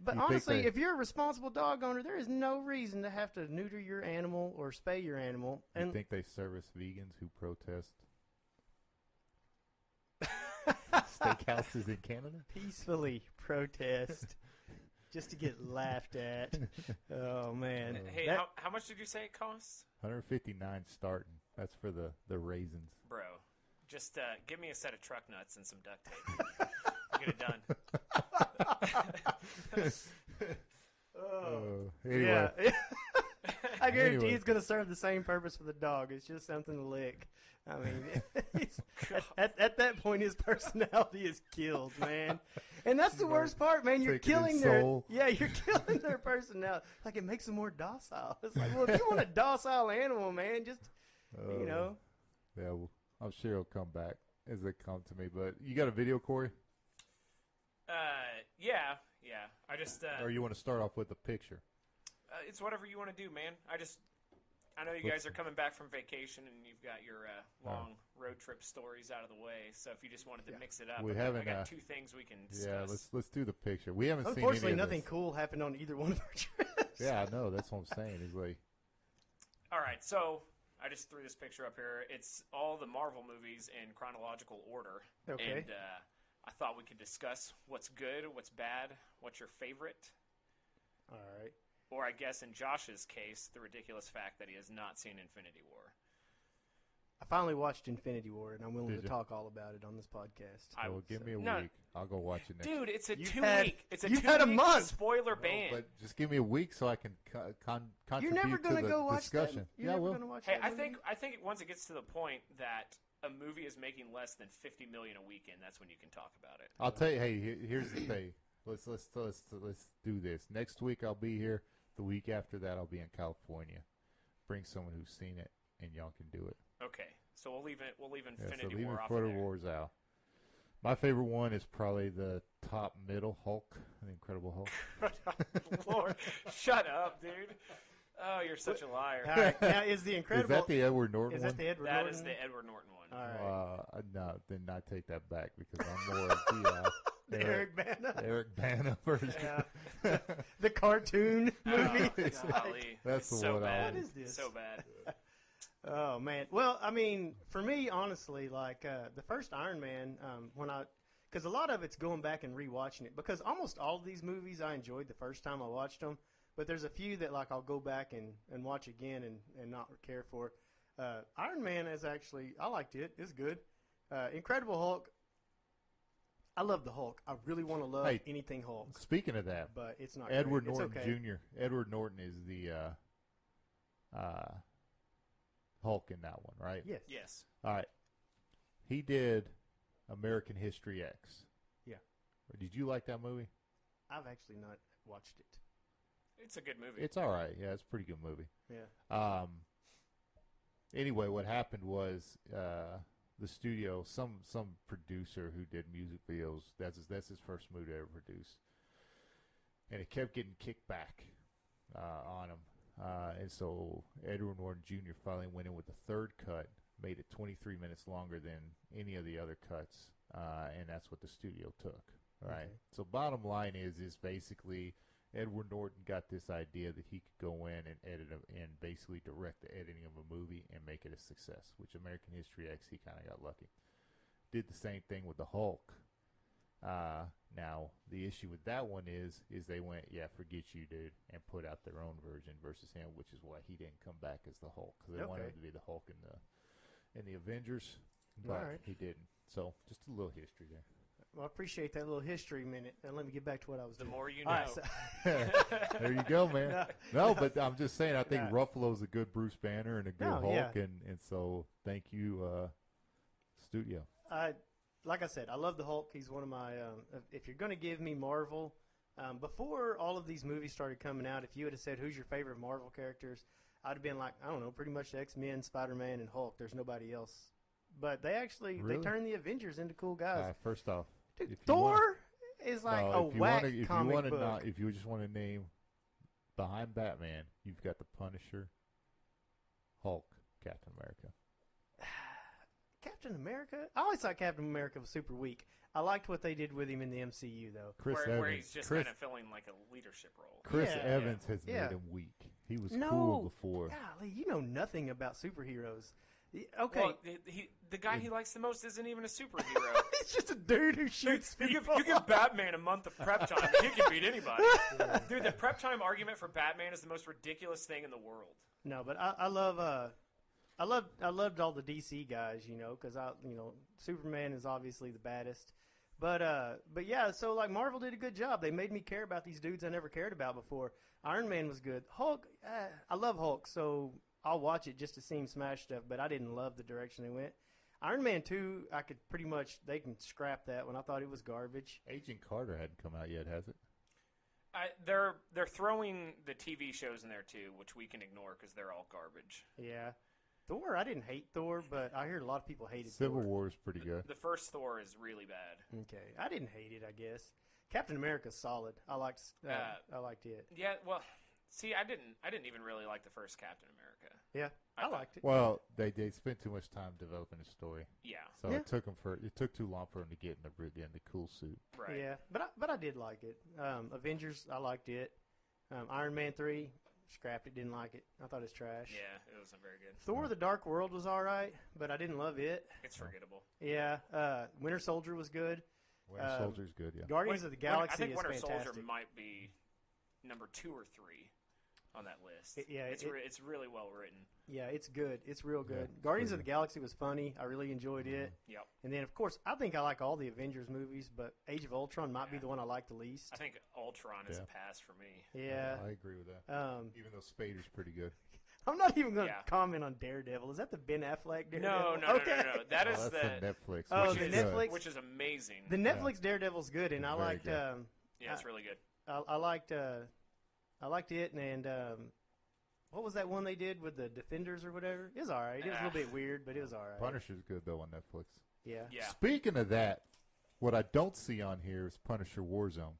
But You think honestly, they- if you're a responsible dog owner, there is no reason to have to neuter your animal or spay your animal. you And think they service vegans who protest steakhouses in Canada? peacefully protest just to get laughed at. Oh man, Hey, That- how, how much did you say it costs? 159 starting. That's for the the raisins. Bro, just uh, give me a set of truck nuts and some duct tape. Get it done. Oh, anyway, yeah. I guarantee Anyway. it's going to serve the same purpose for the dog. It's just something to lick. I mean, it's, at, at that point, his personality is killed, man. And that's the worst part, man. You're killing their soul. yeah, you're killing their personality. Like it makes them more docile. It's like, well, if you want a docile animal, man, just you uh, know, Yeah, well, I'm sure he'll come back as they come to me. But you got a video, Corey, Uh, yeah, yeah. I just, uh, or you want to start off with a picture? Uh, it's whatever you want to do, man. I just, I know you guys are coming back from vacation and you've got your uh, long road trip stories out of the way. So if you just wanted to Yeah. mix it up, We haven't, I got uh, two things we can discuss. Yeah, let's let's do the picture. We haven't seen unfortunately, any of nothing this. cool happened on either one of our trips. Yeah, I know. That's what I'm saying. He's like, All right, so I just threw this picture up here. It's all the Marvel movies in chronological order. Okay. And uh, I thought we could discuss what's good, what's bad, what's your favorite, All right. Or I guess in Josh's case, the ridiculous fact that he has not seen Infinity War. I finally watched Infinity War, and I'm willing Did to you? talk all about it on this podcast. I will would give say- me a No. week. I'll go watch it next. Dude, it's a You two had- week. It's a you two had a week month. spoiler No, ban. but just give me a week so I can co- con- You're never gonna go watch discussion. that. You're yeah, never gonna watch Hey, that I movie? think I think once it gets to the point that a movie is making less than fifty million a weekend, that's when you can talk about it. I'll tell you. Hey, here's the thing. Let's let's let's let's do this. Next week I'll be here. The week after that I'll be in California. Bring someone who's seen it, and y'all can do it. Okay, so we'll leave it. We'll leave Yeah, Infinity so leave War off Infinity of there. Wars out. My favorite one is probably the top middle Hulk, the Incredible Hulk. Lord, shut up, dude. Oh, you're such a liar. All right. Now, is the Incredible? Is that the Edward Norton is one? that the Edward That Norton? is the Edward Norton one. All right. Uh, no, then I take that back because I'm more of the uh, the Eric Bana. Eric Bana version. Yeah. the cartoon movie. Oh, golly. That's the so one I bad. What is this? So bad. Oh man. Well, I mean, for me, honestly, like uh, the first Iron Man, um, when I, because a lot of it's going back and rewatching it. Because almost all of these movies I enjoyed the first time I watched them, but there's a few that like I'll go back and, and watch again and, and not care for. Uh, Iron Man is actually I liked it. It's good. Uh, Incredible Hulk. I love the Hulk. I really want to love Hey. anything Hulk, Speaking of that, but it's not. Edward great. It's Norton okay. Jr. Edward Norton is the uh, uh, Hulk in that one, right? Yes. Yes. All right. He did American History X. Yeah. Did you like that movie? I've actually not watched it. It's a good movie. It's all right. Yeah, it's a pretty good movie. Yeah. Um. Anyway, what happened was uh, the studio, some some producer who did music videos. That's his, that's his first movie to ever produce, and it kept getting kicked back uh, on him. Uh, and so Edward Norton Jr. finally went in with the third cut, made it 23 minutes longer than any of the other cuts, uh, and that's what the studio took. Right. Okay. So bottom line is is basically Edward Norton got this idea that he could go in and edit a, and basically direct the editing of a movie and make it a success. Which American History X he kind of got lucky. Did the same thing with the Hulk. Uh, now the issue with that one is is they went yeah forget you dude and put out their own version versus him, which is why he didn't come back as the Hulk because they wanted Okay. him to be the Hulk in the in the Avengers, but Alright. he didn't. So just a little history there. Well, I appreciate that little history minute. And let me get back to what I was the doing. more you know. All right, so- there you go, man. No. No, but I'm just saying. I think Yeah. Ruffalo's a good Bruce Banner and a good No, Hulk, yeah. and and so thank you, uh, studio. I, like I said, I love the Hulk. He's one of my. Um, if- if you're going to give me Marvel, um, before all of these movies started coming out, if you would have said who's your favorite Marvel characters, I'd have been like, I don't know, pretty much X Men, Spider Man, and Hulk. There's nobody else. But they actually Really? they turned the Avengers into cool guys. Uh, first off, Dude, if Thor wanna- is like no, a if you whack wanna, if comic you wanna book. not, if you just want to name behind Batman, you've got the Punisher, Hulk, Captain America. Captain America. I always thought Captain America was super weak. I liked what they did with him in the MCU though. Chris where, Evans. where he's just Chris, kind of filling like a leadership role. Chris Yeah. Evans has Yeah. made him weak. He was No. cool before. Golly, you know nothing about superheroes. Y- Okay, Well, the, he, the guy he likes the most isn't even a superhero. he's just a dude who shoots you, give, people. you give Batman a month of prep time, he can beat anybody. Dude, the prep time argument for Batman is the most ridiculous thing in the world. no, but I, I love. Uh, I love. I loved all the DC guys, you know, because I, you know, Superman is obviously the baddest. But uh, but yeah, so like Marvel did a good job. They made me care about these dudes I never cared about before. Iron Man was good. Hulk, uh, I love Hulk, so I'll watch it just to see him smash stuff. But I didn't love the direction they went. Iron Man two, I could pretty much they can scrap that one. I thought it was garbage. Agent Carter hadn't come out yet, has it? I, they're they're throwing the TV shows in there too, which we can ignore because they're all garbage. Yeah, Thor. I didn't hate Thor, but I heard a lot of people hated Civil Thor. War is pretty good. The first Thor is really bad. Okay, I didn't hate it. I guess Captain America's solid. I liked. Uh, Uh, I liked it. Yeah, well, see, I didn't I didn't even really like the first Captain America. Yeah, I I, liked it. Well, they they spent too much time developing the story, Yeah, so Yeah. it took him for it took too long for him to get in the in the cool suit. right. Yeah, but I, but I did like it. Um, Avengers, I liked it. Um, Iron Man three, scrapped it. Didn't like it. I thought it's trash. Yeah, it wasn't very good. Thor: The Dark World was all right, but I didn't love it. It's forgettable. Yeah, uh, Winter Soldier was good. Winter Um, Soldier's good, yeah. Guardians Win- of the Win- Galaxy I think is Winter fantastic. Soldier might be number two or three on that list. It- yeah, it's it- re- it's really well written. Yeah, it's good. It's real good. Yeah, Guardians of the Galaxy was funny. I really enjoyed it. Yep. And then, of course, I think I like all the Avengers movies, but Age of Ultron might be the one I like the least. I think Ultron is a pass for me. Yeah. I agree with that. Um, Even though Spader's pretty good. I'm not even going to Yeah. comment on Daredevil. Is that the Ben Affleck Daredevil? No, no, okay. no, no, no. That oh, that's the, Netflix. Oh, which the is Netflix- good. which is amazing. The Netflix Daredevil's good, and I liked. good. Um, yeah, it's really good. I, I liked. Uh, I liked it, and um, what was that one they did with the Defenders or whatever? It was all right. It was a little bit weird, but it was all right. Punisher's good though on Netflix. Yeah. Yeah. Speaking of that, what I don't see on here is Punisher Warzone.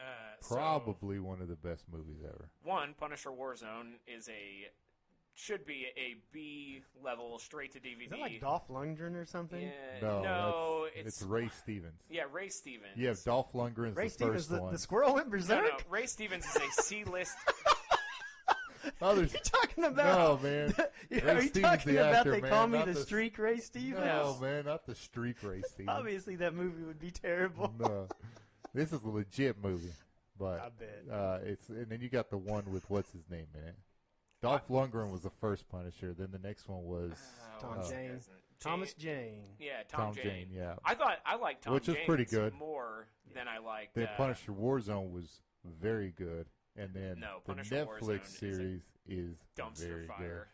Uh, so, Probably one of the best movies ever. one Punisher Warzone is a should be a B level straight to DVD. Is that like Dolph Lundgren or something? Yeah, No, no, it's, it's Ray Stevens. yeah Ray Stevens. You have Dolph Lundgren's Ray the Stevens, first the, one. the squirrel in No, berserk. no, Ray Stevens is a C list. Others, You're talking about? no man. Yeah, Ray Are you Stevens talking the about actor, they man, call me the the- streak Ray Stevens? No man, not the streak Ray Stevens. Obviously, that movie would be terrible. no, this is a legit movie, but I bet. uh, it's and then you got the one with what's his name in it. Dolph Lundgren was the first Punisher. Then the next one was Oh, Tom what's his Jane. Thomas Jane. Yeah, Tom, Tom Jane. Jane. Yeah, I thought I liked Tom Which was Jane's pretty good. more than I liked. then uh, Punisher Warzone was very good, and then No, the Punisher Netflix is a series is dumpster very fire.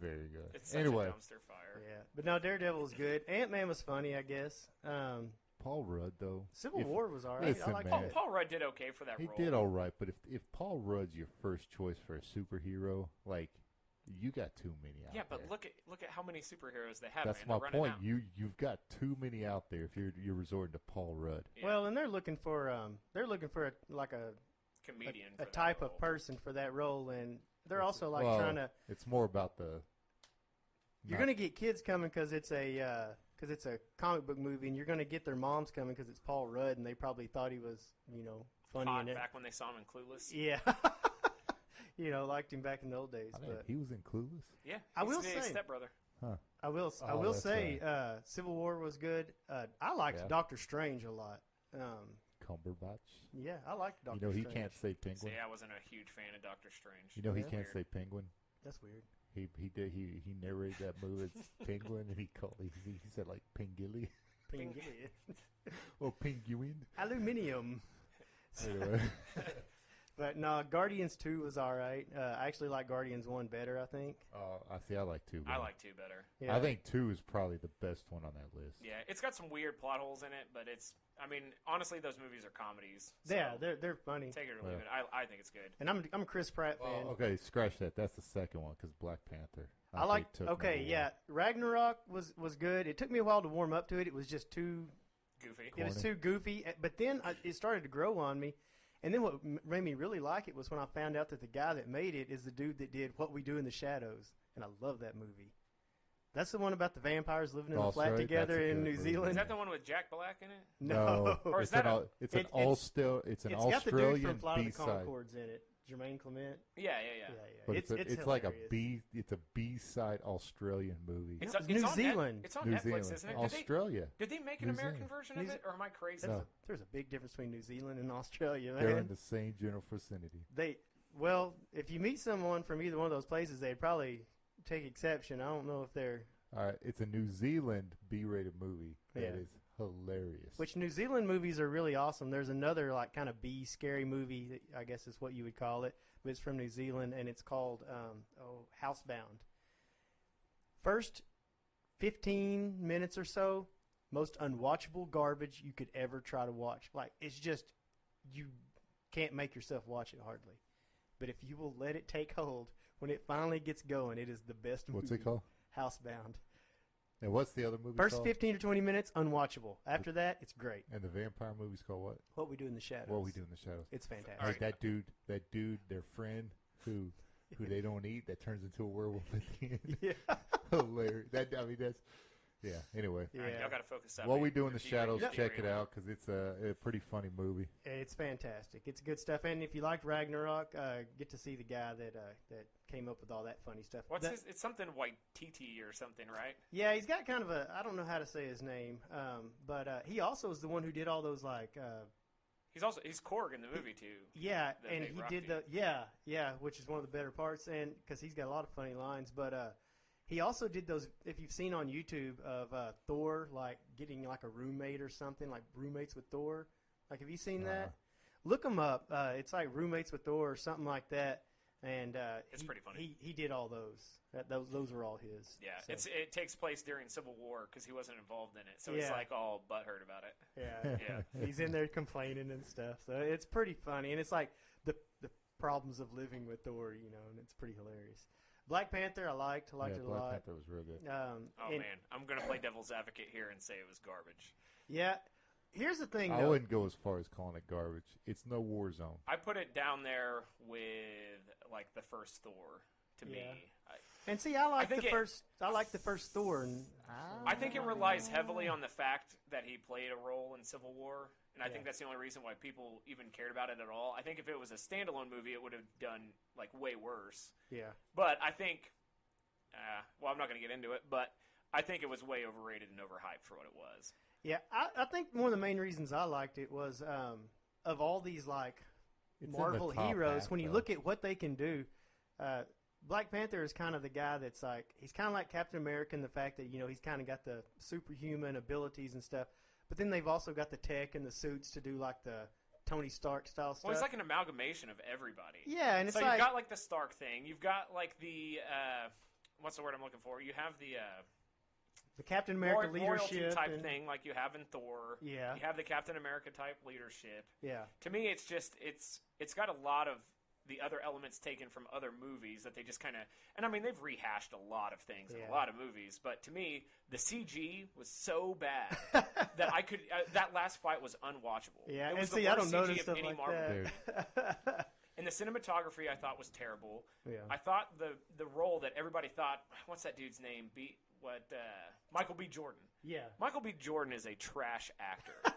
good. Very good. It's such anyway, a dumpster fire. Yeah, but no, Daredevil was good. Ant Man was funny, I guess. Um, Paul Rudd though. Civil if- War was all right. listen, I liked man. it. Paul Rudd did okay for that He role. did all right, but if if Paul Rudd's your first choice for a superhero, like you got too many out Yeah, but there. look at look at how many superheroes they have. That's man. my point. out. You you've got too many out there if you're you're resorting to Paul Rudd. Yeah, Well, and they're looking for um, they're looking for a, like a comedian. a, a type role. of person for that role, and they're It's- also like well, trying to. It's more about the. You're not- gonna get kids coming because it's a because it's a comic book movie, and you're gonna get their moms coming because it's Paul Rudd, and they probably thought he was you know funny Hot in it. back when they saw him in Clueless. Yeah. you know, liked him back in the old days, I but he was in Clueless. Yeah, I will the say- stepbrother. Huh. I will I Oh, will that's say uh, Civil War was good. Uh, I liked Yeah. Doctor Strange a lot. Um, Cumberbatch. yeah, I liked Doctor. you know he Strange. can't say See, penguin. I wasn't a huge fan of Doctor Strange. You know he Yeah. can't Weird. say penguin. That's weird. He he did he he narrated that movie as penguin and he called he, he said like pingilly Ping- Penguin. or penguin. Aluminium. Anyway, But no, Guardians Two was all right. Uh, I actually like Guardians One better. I think. uh, I see. I like two. I better. like two better. Yeah. I think two is probably the best one on that list. Yeah, it's got some weird plot holes in it, but it's. I mean, honestly, those movies are comedies. So Yeah, they're they're funny. take it or leave Yeah. it. I I think it's good. And I'm I'm a Chris Pratt fan. Oh, okay, scratch that. That's the second one because Black Panther. I think, like. took Okay, number yeah, Ragnarok was was good. It took me a while to warm up to it. It was just too Goofy. it was too goofy. eh, But then I, it started to grow on me. And then what made me really like it was when I found out that the guy that made it is the dude that did What We Do in the Shadows, and I love that movie. That's the one about the vampires living in a flat sorry, together that's a in New movie. Zealand. Is that the one with Jack Black in it? No, Or is it's that an, a- au- it's an it- all still it's an It's got the dude Australian from Flight of B the side, Conchords in it, Jermaine Clement. Yeah, yeah, Yeah, yeah. yeah. but it's it's a, it's, like a B. it's a B side Australian movie. It's, No, it's it's New on Net- Zealand. it's on New Netflix, Zealand, isn't it? Did they, Australia. did they make an New American Zealand. version of it, or am I crazy? There's, No. a, there's a big difference between New Zealand and Australia, man. They're in the same general vicinity. They well, if you meet someone from either one of those places, they'd probably take exception. I don't know if they're All right, it's a New Zealand B-rated movie that Yeah. is hilarious. which New Zealand movies are really awesome. There's another like kind of B scary movie, that I guess is what you would call it, but it's from New Zealand and it's called um, oh Housebound. First 15 minutes or so, most unwatchable garbage you could ever try to watch. Like it's just you can't make yourself watch it hardly. But if you will let it take hold, when it finally gets going, it is the best movie. What's it called? Housebound. And what's the other movie First called? 15 to 20 minutes, unwatchable. After that, it's great. And the vampire movie's called what? What we do in the shadows. What we do in the shadows. It's fantastic. All right. that dude, that dude, their friend who who they don't eat that turns into a werewolf at the end. Yeah. Hilarious. That I mean that's Yeah. Anyway, All right, Yeah. y'all got to focus up. while we do in the shadows, keep check it out because it's a, a pretty funny movie. It's fantastic. It's good stuff. And if you liked Ragnarok, uh, get to see the guy that uh, that came up with all that funny stuff. What's That- his? It's something white TT or something, right? Yeah, he's got kind of a I don't know how to say his name, um, but uh, he also is the one who did all those like uh, He's also he's Korg in the movie too. yeah, and he did dude. the yeah yeah, which is one of the better parts, and because he's got a lot of funny lines, but uh, he also did those. If you've seen on YouTube of uh, Thor like getting like a roommate or something, like roommates with Thor. Like, have you seen Uh-uh. that? Look him up. Uh, it's like roommates with Thor or something like that. And uh, It's he- pretty funny. He he did all those. That, those those were all his. Yeah, So, it's it takes place during Civil War because he wasn't involved in it, so he's Yeah. like all butthurt about it. yeah. Yeah, He's in there complaining and stuff. So it's pretty funny, and it's like the the problems of living with Thor, you know, and it's pretty hilarious. Black Panther, I liked. I liked yeah, it a Black lot. Panther was real good. Um, Oh and- man, I'm gonna play devil's advocate here and say it was garbage. Yeah. Here's the thing, I though. wouldn't go as far as calling it garbage. It's no war zone. I put it down there with like the first Thor to me. I, And see, I like think the it- first. I like the first Thor, and I think it relies heavily on the fact that he played a role in Civil War, and I Yeah. think that's the only reason why people even cared about it at all. I think if it was a standalone movie, it would have done like way worse. yeah, But I think, uh, well, I'm not going to get into it, but I think it was way overrated and overhyped for what it was. yeah. I, I think one of the main reasons I liked it was um, of all these like It's in the Marvel heroes. half, when you though. look at what they can do, uh, Black Panther is kind of the guy that's like he's kind of like Captain America in the fact that you know he's kind of got the superhuman abilities and stuff. But then they've also got the tech and the suits to do like the Tony Stark style stuff. Well, it's like an amalgamation of everybody. yeah, and it's so like you've got like the Stark thing. You've got like the uh, what's the word I'm looking for? You have the uh, the Captain America royalty leadership type and- thing, like you have in Thor. Yeah. You have the Captain America type leadership. Yeah, To me, it's just it's it's got a lot of the other elements taken from other movies that they just kind of and I mean they've rehashed a lot of things in a lot of movies, but to me the CG was so bad that I could uh, that last fight was unwatchable. yeah. it and was see, the I worst don't CG of any like Marvel movie. And the cinematography I thought was terrible. yeah, I thought the the role that everybody thought what's that dude's name? Be what uh, Michael B. Jordan. yeah. Michael B. Jordan is a trash actor.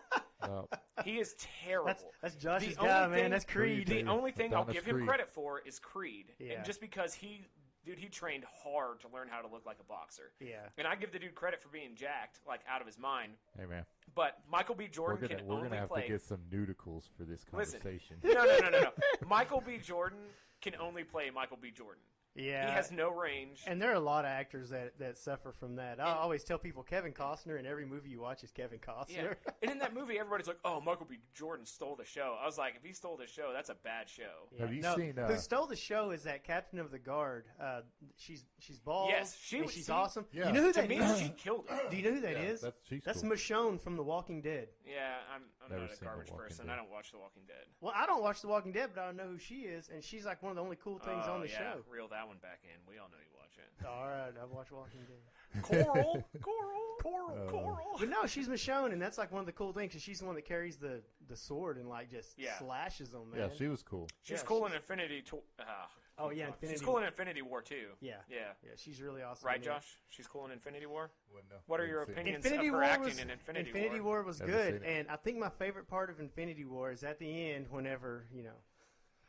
He is terrible. That's that's Josh's The guy, only man. thing- That's Creed. Creed, the only thing I'll Adonis give him Creed. credit for is Creed, Yeah. and just because he, dude, he trained hard to learn how to look like a boxer, Yeah, and I give the dude credit for being jacked, like out of his mind. hey man, But Michael B. we're Jordan gonna can we're only gonna have play. to get some Neuticles for this Listen. conversation. No, no, no, no, no. Michael B. Jordan can only play Michael B. Jordan. Yeah. He has no range. And there are a lot of actors that, that suffer from that. I And- always tell people Kevin Costner in every movie you watch is Kevin Yeah, Costner. and in that movie, everybody's like, "Oh, Michael B. Jordan stole the show." I was like, "If he stole the show, that's a bad show." Yeah. Have you no, seen, uh, who stole the show? Is that Captain of the Guard? Uh, she's she's bald. Yes, she and she's see, awesome. Yeah. You know who To that me, she killed it. Do you know who that Yeah, is? That's That's cool. Michonne from The Walking Dead. Yeah, I'm, I'm Never not a seen The garbage Walking person. Dead. I don't watch The Walking Dead. Well, I don't watch The Walking Dead, but I know who she is, and she's like one of the only cool things oh, on the yeah. show. Reel that one back in. We all know you watch it. All right, I've watched Walking Dead. Coral, coral, coral, Uh, coral. But no, she's Michonne, and that's like one of the cool things because she's the one that carries the, the sword and like just Yeah. slashes them, man. yeah, she was cool. She's Yeah, cool she's- in Infinity. To- uh, Oh yeah, She's cool in Infinity War too. Yeah, Yeah. yeah, she's really awesome. Right, in. Josh? She's cool in Infinity War. Wouldn't know. What are your opinions Infinity of her War acting was in Infinity, War? Infinity War? War was Never good, and I think my favorite part of Infinity War is at the end. Whenever you know,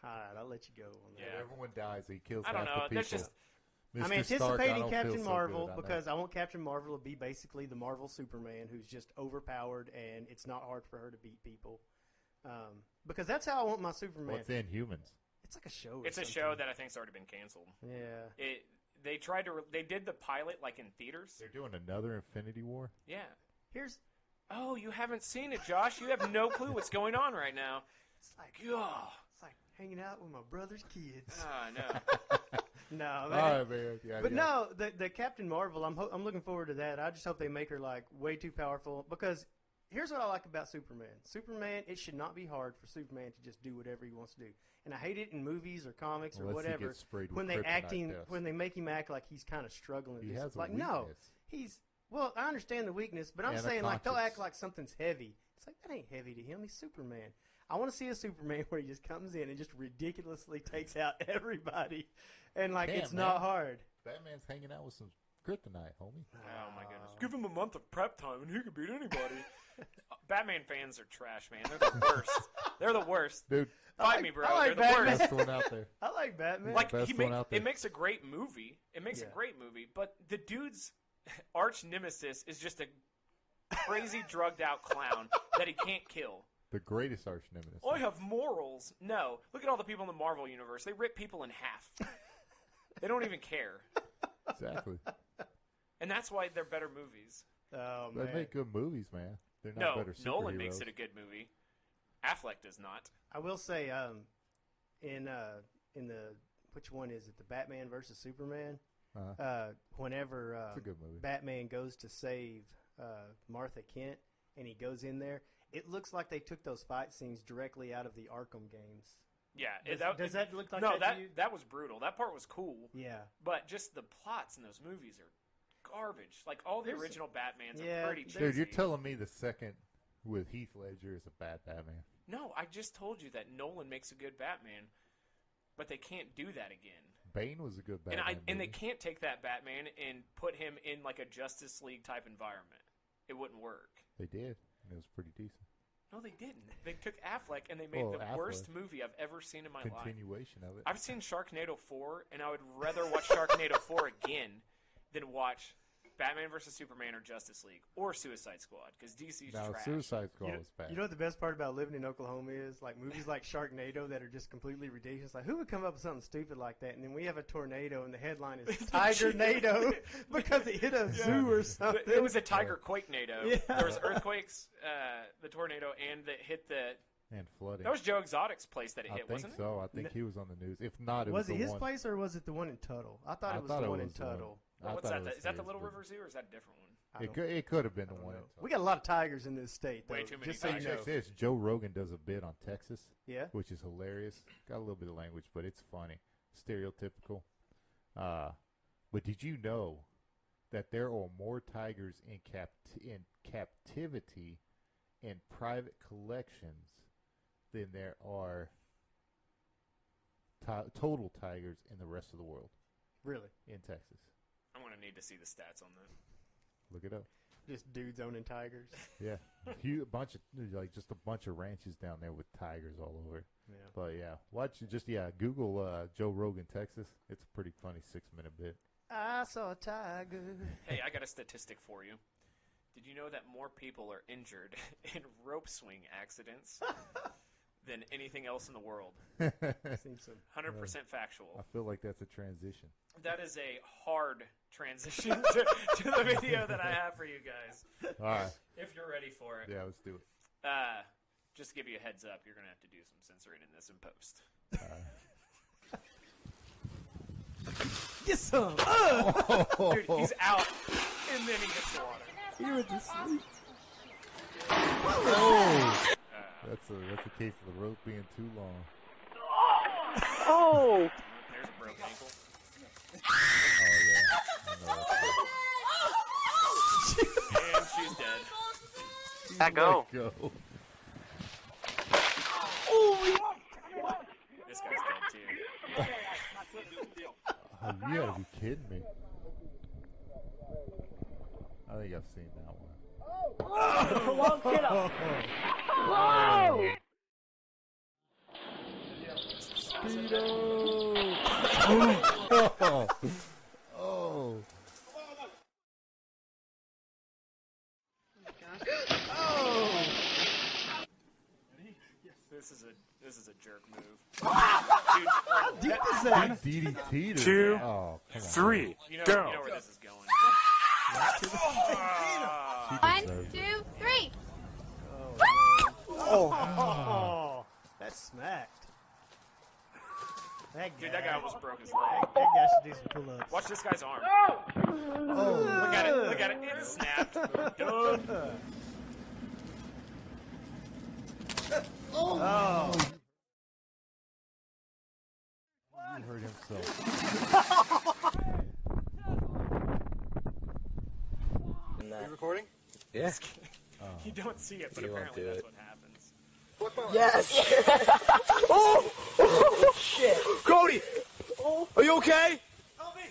all right, I'll let you go on that. Yeah. Everyone dies, he kills I don't half know. the people. That's just Mr. I'm anticipating don't Captain so Marvel good, I know. because I want Captain Marvel to be basically the Marvel Superman who's just overpowered, and it's not hard for her to beat people. Um, because that's how I want my Superman. What's Inhumans? It's like a show. or it's a show that I think's already been canceled. Yeah. It they tried to re- they did the pilot like in theaters. They're doing another Infinity War. Yeah. Here's Oh, you haven't seen it, Josh. You have no clue what's going on right now. it's like God. it's like hanging out with my brother's kids. Ah, no. no, All man. right, man. Yeah, But yeah. no, the the Captain Marvel, I'm ho- I'm looking forward to that. I just hope they make her like way too powerful because here's what I like about Superman. Superman, it should not be hard for Superman to just do whatever he wants to do. And I hate it in movies or comics or Unless he whatever gets sprayed with when they kryptonite acting dust. when they make him act like he's kind of struggling. he has a like weakness. no, he's well. I understand the weakness, but I'm And saying like they'll act like something's heavy. It's like that ain't heavy to him. He's Superman. I want to see a Superman where he just comes in and just ridiculously takes out everybody, and like Damn, it's man. not hard. Batman's hanging out with some Kryptonite, homie. Oh my goodness! Give him a month of prep time, and he could beat anybody. Batman fans are trash, man. They're the worst. They're the worst. Dude, I Fight like- me, bro. I like They're the Batman. worst. best one out there. I like Batman. Like best he one make, out there. it makes a great movie. It makes Yeah. a great movie, but the dude's arch nemesis is just a crazy drugged out clown that he can't kill. The greatest arch nemesis. Oh, I have morals. No, look at all the people in the Marvel universe. They rip people in half. they don't even care, Exactly. and that's why they're better movies. oh They man, make good movies, man. They're not No, better Nolan makes it a good movie. Affleck does not. I will say, um, in uh, in the which one is it? The Batman versus Superman. Uh-huh. Uh, whenever uh, It's a good movie. Batman goes to save uh, Martha Kent, and he goes in there, it looks like they took those fight scenes directly out of the Arkham games. Yeah, Does, that, does that look like no, that, that to you? that was brutal. That part was cool, Yeah, but just the plots in those movies are garbage. Like all the There's- original Batmans yeah, are pretty cheesy. Dude, you're telling me the second with Heath Ledger is a bad Batman. No, I just told you that Nolan makes a good Batman, but they can't do that again. Bane was a good Batman. and I and they movie. can't take that Batman and put him in like a Justice League type environment. It wouldn't work. They did. And it was pretty decent. No, they didn't. They took Affleck and they made Well, the Affleck. worst movie I've ever seen in my life. Continuation of it. I've seen Sharknado 4, and I would rather watch Sharknado 4 again than watch Batman vs. Superman or Justice League or Suicide Squad because DC's now, trash. Suicide Squad you know, was bad. you know what the best part about living in Oklahoma is? Like movies like Sharknado that are just completely ridiculous. Like who would come up with something stupid like that? And then we have a tornado, and the headline is Tiger Nado because it hit a zoo or something. It was a Tiger Quakenado. Yeah. There was earthquakes, uh, the tornado, and that hit the. and flooding. That was Joe Exotic's place that it I hit, think wasn't it? so. I think he was on the news. If not, it was was, it the his one. place or was it the one in Tuttle? I thought I it was thought the it one was in the one. Tuttle. I What's thought that? it Is that the Little River Zoo or is that a different one? It could, it could have been the one. know. We got a lot of tigers in this state. Though, Way too many just so you know. This. Joe Rogan does a bit on Texas, Yeah. which is hilarious. Got a little bit of language, but it's funny. Stereotypical. Uh, but did you know that there are more tigers in capt- in captivity in private collections than there are ti- total tigers in the rest of the world Really, in Texas? I'm going to need to see the stats on that. Look it up. just dudes owning tigers. Yeah, Huge, bunch of like just a bunch of ranches down there with tigers all over. Yeah. But yeah, watch just yeah, Google uh, Joe Rogan Texas. It's a pretty funny six minute bit. I saw a tiger. Hey, I got a statistic for you. Did you know that more people are injured in rope swing accidents than anything else in the world? Seems so. 100% factual. I feel like that's a transition. That is a hard transition to, to the video that I have for you guys. All right, If you're ready for it. yeah, let's do it. Uh, just to give you a heads up, you're going to have to do some censoring in this in post. Get some. Dude, he's out, and then he hits the water. He went to sleep. Oh, that's a that's a case of the rope being too long. Oh! There's a broken ankle. Oh yeah, I know that's And she's dead. That go. Go. This guy's dead too. Oh, you gotta be kidding me. I think I've seen that one. Speedo! oh. oh. This is a this is a jerk move. Dude, Deep that- is that? DDT to Two, oh, come on. Three. you know, Go. you know where this is going. She One, deserves it. two, three. Oh, that smacked. That guy. Dude, that guy almost broke his leg. that guy should do some pull-ups. Watch this guy's arm. Oh, Look at it. Look at it. It snapped. Done. Oh, He hurt himself. Are you recording? Yeah. Oh. You don't see it, but You apparently do that's it. what Yes. oh! oh! Shit. Cody! Oh. Are you okay? Help me!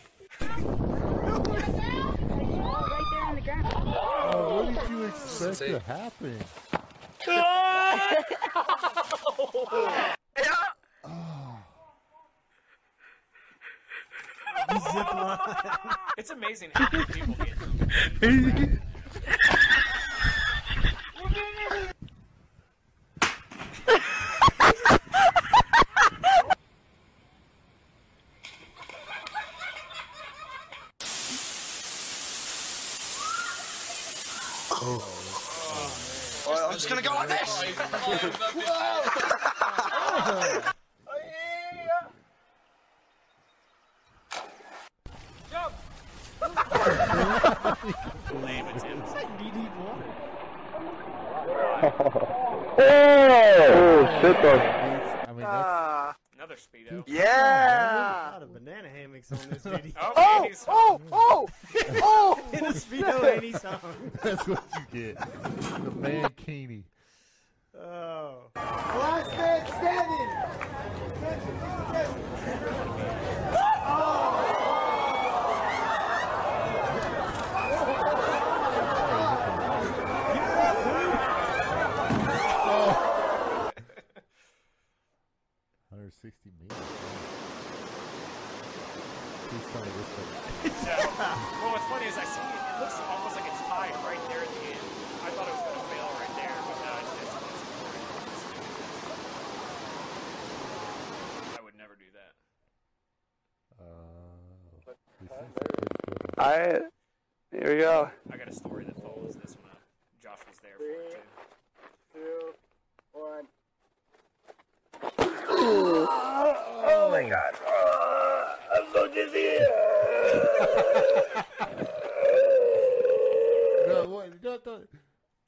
Oh, what did you expect to happen? oh. it's amazing how many people get.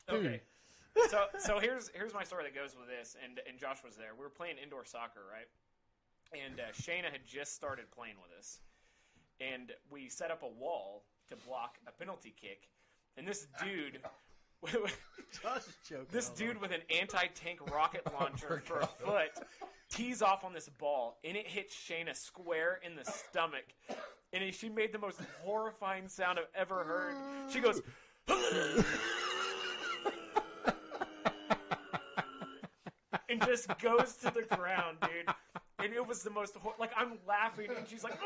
Okay. So so here's here's my story that goes with this, and and Josh was there. We were playing indoor soccer, right? And uh, Shayna had just started playing with us, and we set up a wall to block a penalty kick, and this dude. Josh is joking. This dude with an anti-tank rocket launcher for a foot tees off on this ball, and it hits Shayna square in the stomach. And she made the most horrifying sound I've ever heard. She goes, and just goes to the ground, dude. And it was the most hor- like I'm laughing, and she's like,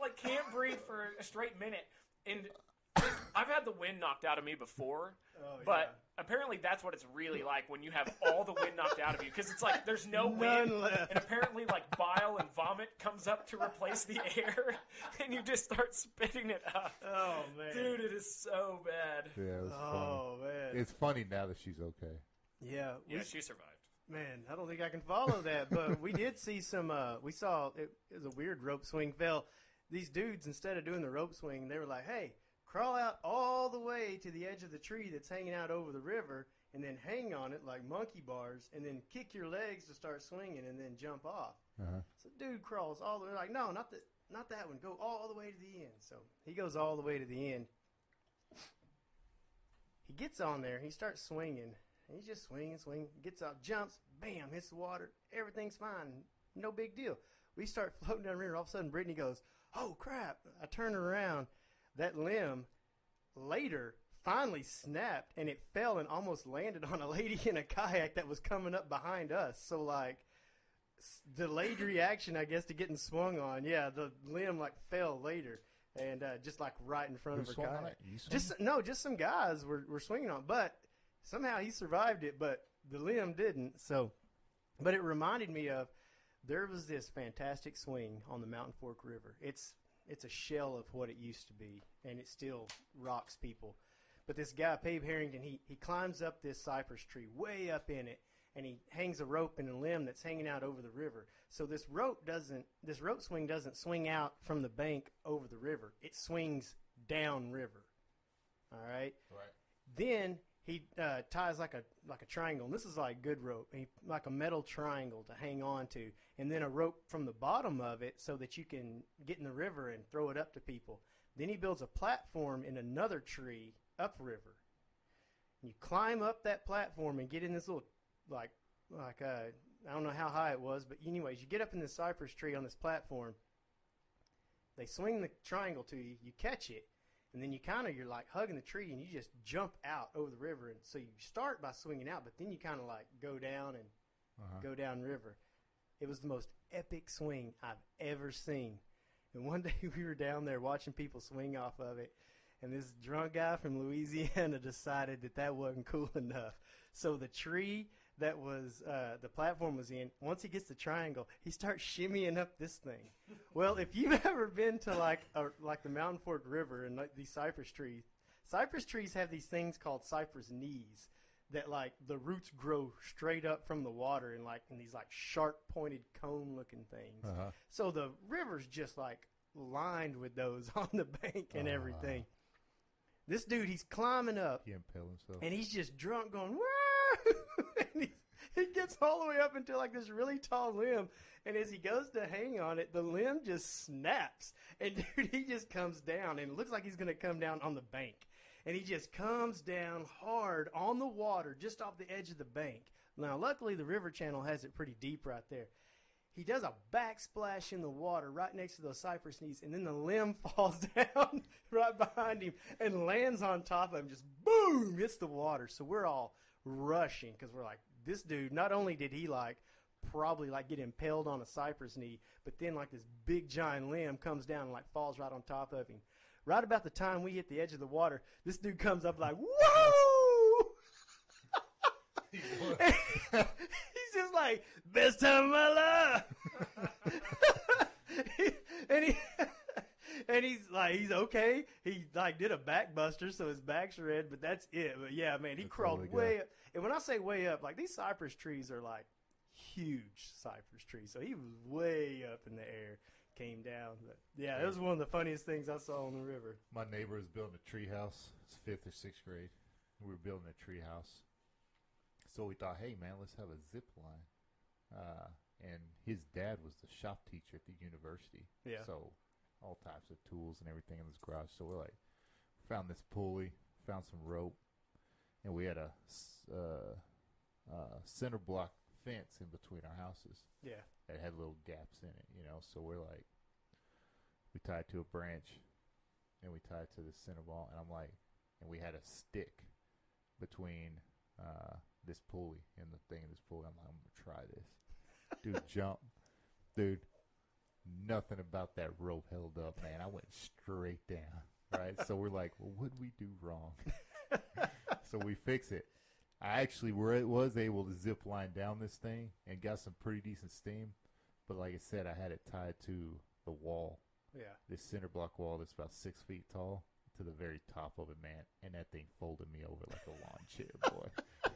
like can't breathe for a straight minute. And I've had the wind knocked out of me before, Oh, but apparently that's what it's really like when you have all the wind knocked out of you because it's like there's no None wind, left. and apparently like bile and vomit comes up to replace the air, and you just start spitting it up. Oh man. Dude, it is so bad. Yeah, it was Oh man. It's funny now that she's okay. yeah. we Yeah, she survived. Man, I don't think I can follow that, but we did see some. Uh, we saw it, it was a weird rope swing. Fell. These dudes instead of doing the rope swing, they were like, "Hey, crawl out all the way to the edge of the tree that's hanging out over the river, and then hang on it like monkey bars, and then kick your legs to start swinging, and then jump off." Uh-huh. So dude crawls all the way. Like, no, not that, not that one. Go all the way to the end. So he goes all the way to the end. He gets on there. He starts swinging. And he's just swinging, swinging. Gets up, jumps, bam, hits the water. Everything's fine. No big deal. We start floating down the river. All of a sudden, Brittany goes, "Oh crap!" I turn around. That limb later finally snapped, and it fell and almost landed on a lady in a kayak that was coming up behind us. So like delayed reaction, I guess, to getting swung on. Yeah, the limb like fell later, and uh, just like right in front Who of her kayak. it? You swung? Just no, just some guys were, were swinging on, but somehow he survived it, but the limb didn't. So, but it reminded me of there was this fantastic swing on the Mountain Fork River. It's it's a shell of what it used to be, and it still rocks people. But this guy, Pabe Harrington, he he climbs up this cypress tree way up in it, and he hangs a rope in a limb that's hanging out over the river. So this rope doesn't this rope swing doesn't swing out from the bank over the river. It swings down river. All right. Right. Then he uh, ties like a like a triangle. And this is like good rope, he, like a metal triangle to hang on to, and then a rope from the bottom of it so that you can get in the river and throw it up to people. Then he builds a platform in another tree upriver. You climb up that platform and get in this little like like uh, I don't know how high it was, but anyways, you get up in this cypress tree on this platform. They swing the triangle to you, you catch it, and then you kind of you're like hugging the tree, and you just jump out over the river, and so you start by swinging out, but then you kind of like go down and Uh-huh. go down river. It was the most epic swing I've ever seen. And one day we were down there watching people swing off of it, and this drunk guy from Louisiana decided that that wasn't cool enough. So the tree that was uh, the platform was in, once he gets the triangle, he starts shimmying up this thing. Well, if you've ever been to like a, like the Mountain Fork River and like these cypress trees, cypress trees have these things called cypress knees that like the roots grow straight up from the water and like in these like sharp pointed cone looking things. Uh-huh. So the river's just like lined with those on the bank and Ah. everything. This dude, he's climbing up He impaled himself. and he's just drunk going, Woo! he's, he gets all the way up into like this really tall limb. And as he goes to hang on it, the limb just snaps. And dude, he just comes down and it looks like he's to come down on the bank. And he just comes down hard on the water just off the edge of the bank. Now, luckily, the river channel has it pretty deep right there. He does a backsplash in the water right next to those cypress knees, and then the limb falls down right behind him and lands on top of him. Just boom, hits the water. So we're all rushing because we're like, this dude. Not only did he like probably like get impaled on a cypress knee, but then like this big giant limb comes down and like falls right on top of him. Right about the time we hit the edge of the water, this dude comes up like, whoa! He's just like, best time of my life. and he and he's like, he's okay. He like did a backbuster, so his back's red, but that's it. But yeah, man, he That's crawled all he got. way up. And when I say way up, like these cypress trees are like huge cypress trees, so he was way up in the air, came down. But yeah, it was one of the funniest things I saw on the river. My neighbor was building a tree house. It's fifth or sixth grade. We were building a tree house. So we thought, hey man, let's have a zip line. Uh, and his dad was the shop teacher at the university. Yeah. So all types of tools and everything in this garage. So we're like, found this pulley, found some rope, and we had a uh, uh, center block fence in between our houses Yeah, that had little gaps in it, you know. So we're like, we tied to a branch, and we tied to the center ball, and I'm like, and we had a stick between uh, this pulley and the thing in this pulley. I'm like, I'm gonna try this, dude. jump, dude. Nothing about that rope held up, man. I went straight down. Right, so we're like, well, what did we do wrong? so we fix it. I actually were was able to zip line down this thing and got some pretty decent steam, but like I said, I had it tied to the wall, yeah. this center block wall that's about six feet tall, to the very top of it, man, and that thing folded me over like a lawn chair, boy.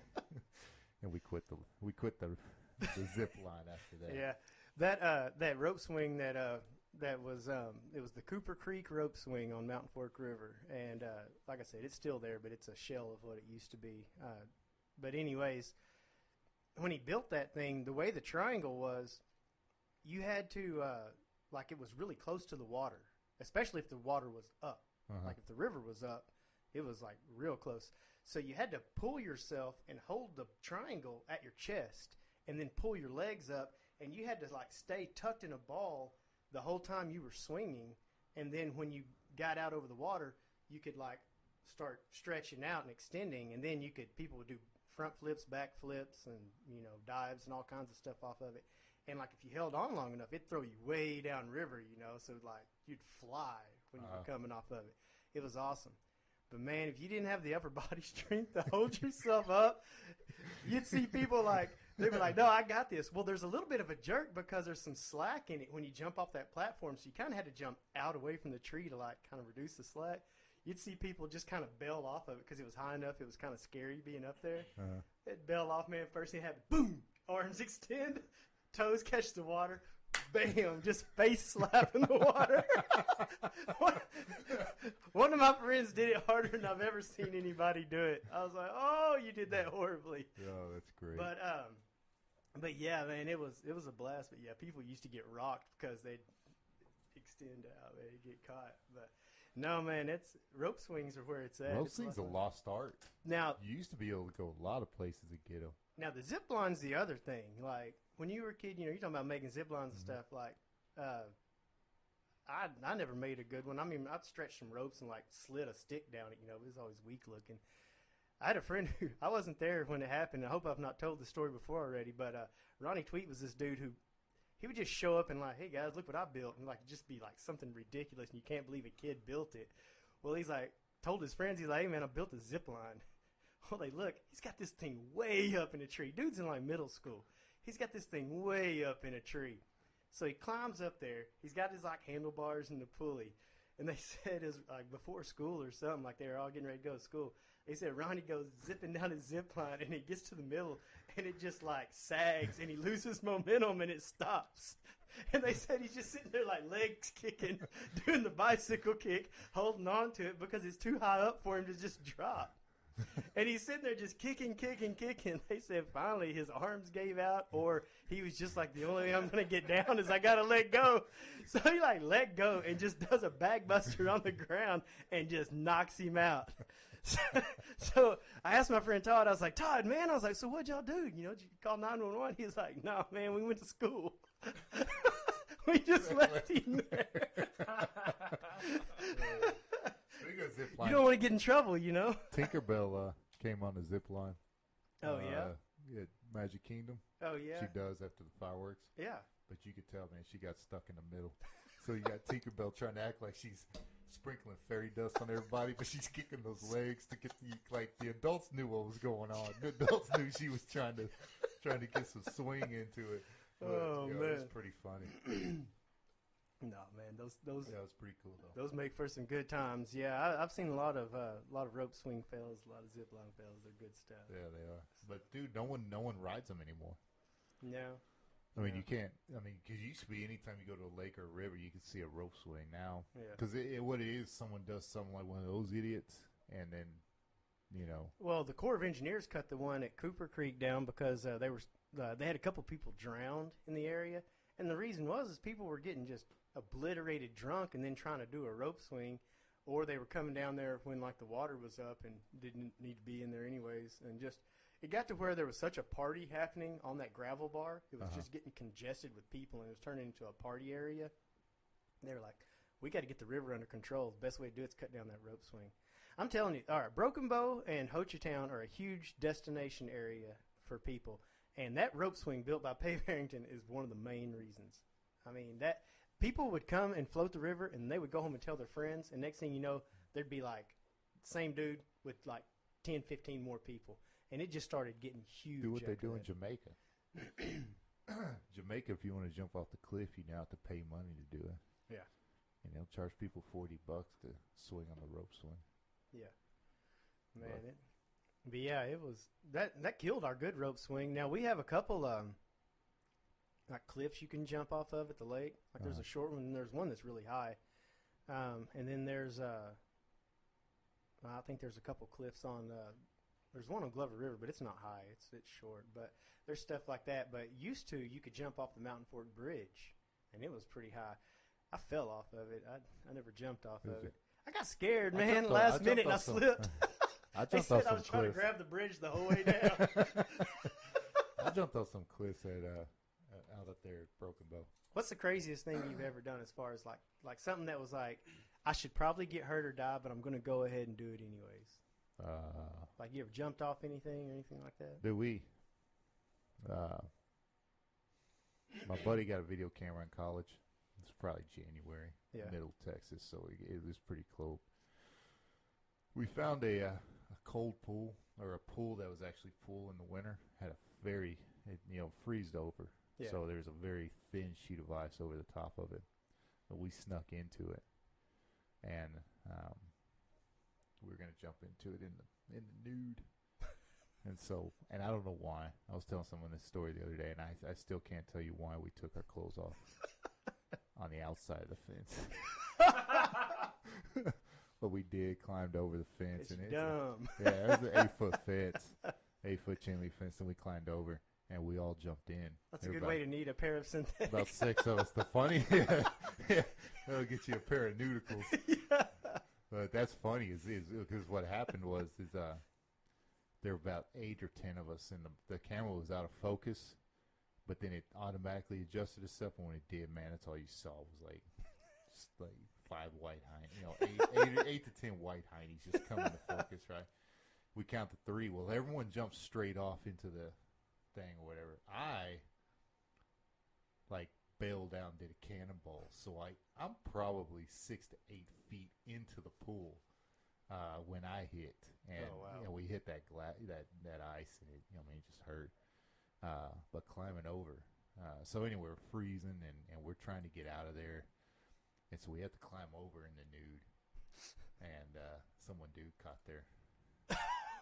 and we quit the we quit the the zip line after that. Yeah, that uh, that rope swing that uh, that was um, it was the Cooper Creek rope swing on Mountain Fork River, and uh, like I said, it's still there, but it's a shell of what it used to be. Uh, but anyways, when he built that thing, the way the triangle was, you had to uh, like it was really close to the water, especially if the water was up. Uh-huh. Like if the river was up, it was like real close. So you had to pull yourself and hold the triangle at your chest and then pull your legs up and you had to like stay tucked in a ball the whole time you were swinging and then when you got out over the water, you could like start stretching out and extending and then you could people would do front flips, back flips and you know dives and all kinds of stuff off of it. And like if you held on long enough, it'd throw you way down river, you know, so like you'd fly when you Uh-huh. were coming off of it. It was awesome. But man, if you didn't have the upper body strength to hold yourself up, you'd see people like they were like, "No, I got this." Well, there's a little bit of a jerk because there's some slack in it when you jump off that platform, so you kind of had to jump out away from the tree to like kind of reduce the slack. You'd see people just kind of bail off of it because it was high enough. It was kind of scary being up there. Uh-huh. It bail off, man. First thing happened, boom, arms extend, toes catch the water, bam, just face slap in the water. one, one of my friends did it harder than I've ever seen anybody do it. I was like, oh, you did that horribly. Oh, that's great. But um, but yeah, man, it was it was a blast. But yeah, people used to get rocked because they'd extend out, they'd get caught. But no, man, it's rope swings are where it's at. Rope It's swing's a lost art. Now, You used to be able to go a lot of places and get them. now the zip line's the other thing. Like when you were a kid, you know, you're talking about making zip lines and Mm-hmm. stuff. Like, uh, I I never made a good one. I mean, I'd stretch some ropes and like slid a stick down it. You know, it was always weak looking. I had a friend who I wasn't there when it happened. I hope I've not told the story before already. But uh, Ronnie Tweet was this dude who he would just show up and like, hey guys, look what I built, and like just be like something ridiculous, and you can't believe a kid built it. Well, he's like told his friends, he's like, hey man, I built a zip line. Well, they look, he's got this thing way up in a tree. Dude's in like middle school. He's got this thing way up in a tree. So he climbs up there. He's got his like handlebars and the pulley. And they said is like before school or something, like they were all getting ready to go to school. They said Ronnie goes zipping down his zip line and he gets to the middle and it just like sags and he loses momentum and it stops. And they said he's just sitting there like legs kicking, doing the bicycle kick, holding on to it because it's too high up for him to just drop. and he's sitting there just kicking, kicking, kicking. They said finally his arms gave out, or he was just like, the only way I'm going to get down is I got to let go. So he like let go and just does a backbuster on the ground and just knocks him out. So, so I asked my friend Todd, I was like, Todd, man, I was like, so what'd y'all do? You know, did you call 911? He was like, no, man, we went to school. we just left him there. You don't want to get in trouble, you know? Tinkerbell uh, came on the zip line. Oh, uh, yeah? yeah, Magic Kingdom. Oh, yeah. She does after the fireworks, Yeah. but you could tell, man, she got stuck in the middle. So you got Tinkerbell trying to act like she's sprinkling fairy dust on everybody, but she's kicking those legs to get the like the adults knew what was going on. The adults knew she was trying to trying to get some swing into it. But, Oh, you know, it was pretty funny. No, man, those those Yeah, was pretty cool though. those make for some good times. Yeah, I, I've seen a lot of uh, a lot of rope swing fails, a lot of zip line fails. They're good stuff. Yeah, they are. But dude, no one no one rides them anymore. No, I mean, Yeah. you can't. I mean, because used to be anytime you go to a lake or a river, you can see a rope swing. Now, Yeah. because it, it, what it is, someone does something like one of those idiots, and then, you know, well, the Corps of Engineers cut the one at Cooper Creek down because uh, they were uh, they had a couple people drowned in the area, and the reason was is people were getting just obliterated drunk and then trying to do a rope swing, or they were coming down there when like the water was up and didn't need to be in there anyways, and just it got to where there was such a party happening on that gravel bar. It was Uh-huh. just getting congested with people, and it was turning into a party area. They were like, "We got to get the river under control. The best way to do it is cut down that rope swing." I'm telling you, all right, Broken Bow and Hochatown are a huge destination area for people, and that rope swing built by Pave Harrington is one of the main reasons. I mean, that people would come and float the river, and they would go home and tell their friends, and next thing you know, there'd be like same dude with like 10, 15 more people, and it just started getting huge. do what they do in. Jamaica. Jamaica, if you want to jump off the cliff, you now have to pay money to do it. Yeah. and they'll charge people forty bucks to swing on the rope swing. Yeah, man. But- It, but yeah, it was that that killed our good rope swing. Now we have a couple um like cliffs you can jump off of at the lake. Like there's Uh-huh. a short one, and there's one that's really high, um, and then there's uh I think there's a couple cliffs on. Uh, there's one on Glover River, but it's not high. It's it's short. But there's stuff like that. But used to, you could jump off the Mountain Fork Bridge, and it was pretty high. I fell off of it. I I never jumped off Did of you? it. I got scared, I man. jumped off- I Last jumped minute, and I off some- slipped. I they jumped said off I some was trying to cliffs. grab the bridge the whole way down. I jumped off some cliffs at uh, uh, out up there at Broken Bow. What's the craziest thing you've ever done as far as like like something that was like I should probably get hurt or die, but I'm going to go ahead and do it anyways. Uh, Like you ever jumped off anything or anything like that? do we? Uh, my buddy got a video camera in college. It's probably January, Yeah. middle Texas, so it, it was pretty cold. We found a uh, a cold pool or a pool that was actually full in the winter. Had a very it, you know freezed over, Yeah. so there's a very thin sheet of ice over the top of it. But we snuck into it, and um, we were gonna jump into it in the in the nude. And so, and I don't know why. I was telling someone this story the other day, and I, I still can't tell you why we took our clothes off on the outside of the fence. but we did, climbed over the fence, It's and it's a, dumb. yeah, it was an eight foot fence, eight foot chain link fence, and we climbed over, and we all jumped in. That's a good were way to need a pair of synthetics. about, about six of us. The funny, yeah, yeah, that'll get you a pair of Neuticles. But that's funny is because what happened was is uh there were about eight or ten of us and the the camera was out of focus, but then it automatically adjusted itself and when it did, man, that's all you saw was like just like five white hinds, you know, eight, eight, eight to ten white heinies just coming to focus, right? We count to three. Well, everyone jumps straight off into the thing or whatever. I like bailed down, did a cannonball, so I I'm probably six to eight feet into the pool uh, when I hit, and Oh, wow. you know, we hit that gla- that that ice, and it, you know, I mean, it just hurt. Uh, but climbing over, uh, so anyway, we're freezing, and, and we're trying to get out of there, and so we have to climb over in the nude, and uh, someone dude caught there.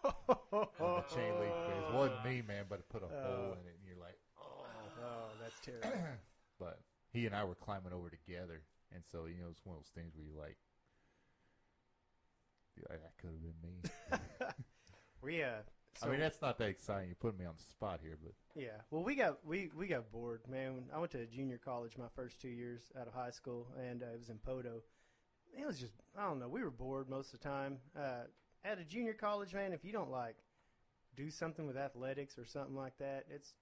the chain link. It wasn't me, man, but it put a hole in it, and you're like, oh. Oh, that's terrible. But he and I were climbing over together, and so you know it's one of those things where you're like, yeah, that could have been me. we uh, so, I mean, that's not that exciting. You put me on the spot here, but yeah. Well, we got we we got bored, man. I went to junior college my first two years out of high school, and uh, it was in Poteau. It was just I don't know. We were bored most of the time. Uh, at a junior college, man, if you don't like do something with athletics or something like that, it's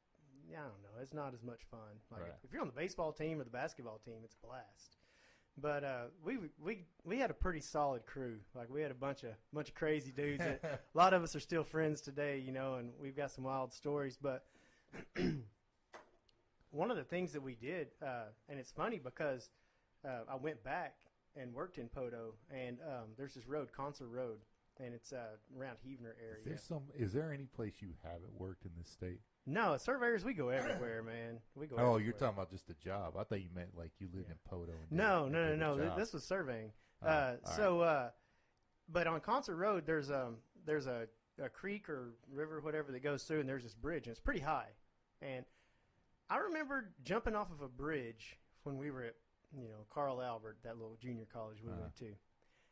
I don't know. It's not as much fun. Like Right. if you're on the baseball team or the basketball team, it's a blast. But uh, we we we had a pretty solid crew. Like we had a bunch of bunch of crazy dudes. That, a lot of us are still friends today, you know, and we've got some wild stories. But one of the things that we did, uh, and it's funny because uh, I went back and worked in Poteau, and um, there's this road, Concert Road, and it's uh, around Heavener is area. there some? Is there any place you haven't worked in this state? No, surveyors, we go everywhere, man. We go. Oh, everywhere. you're talking about just a job. I thought you meant like you lived Yeah. in Poteau. And No, did- no, no, no. Job. This was surveying. Oh, uh, all right. so, uh, but on Concert Road, there's um there's a, a creek or river, whatever that goes through, and there's this bridge, and it's pretty high. And I remember jumping off of a bridge when we were at you know Carl Albert, that little junior college we Uh-huh. went to,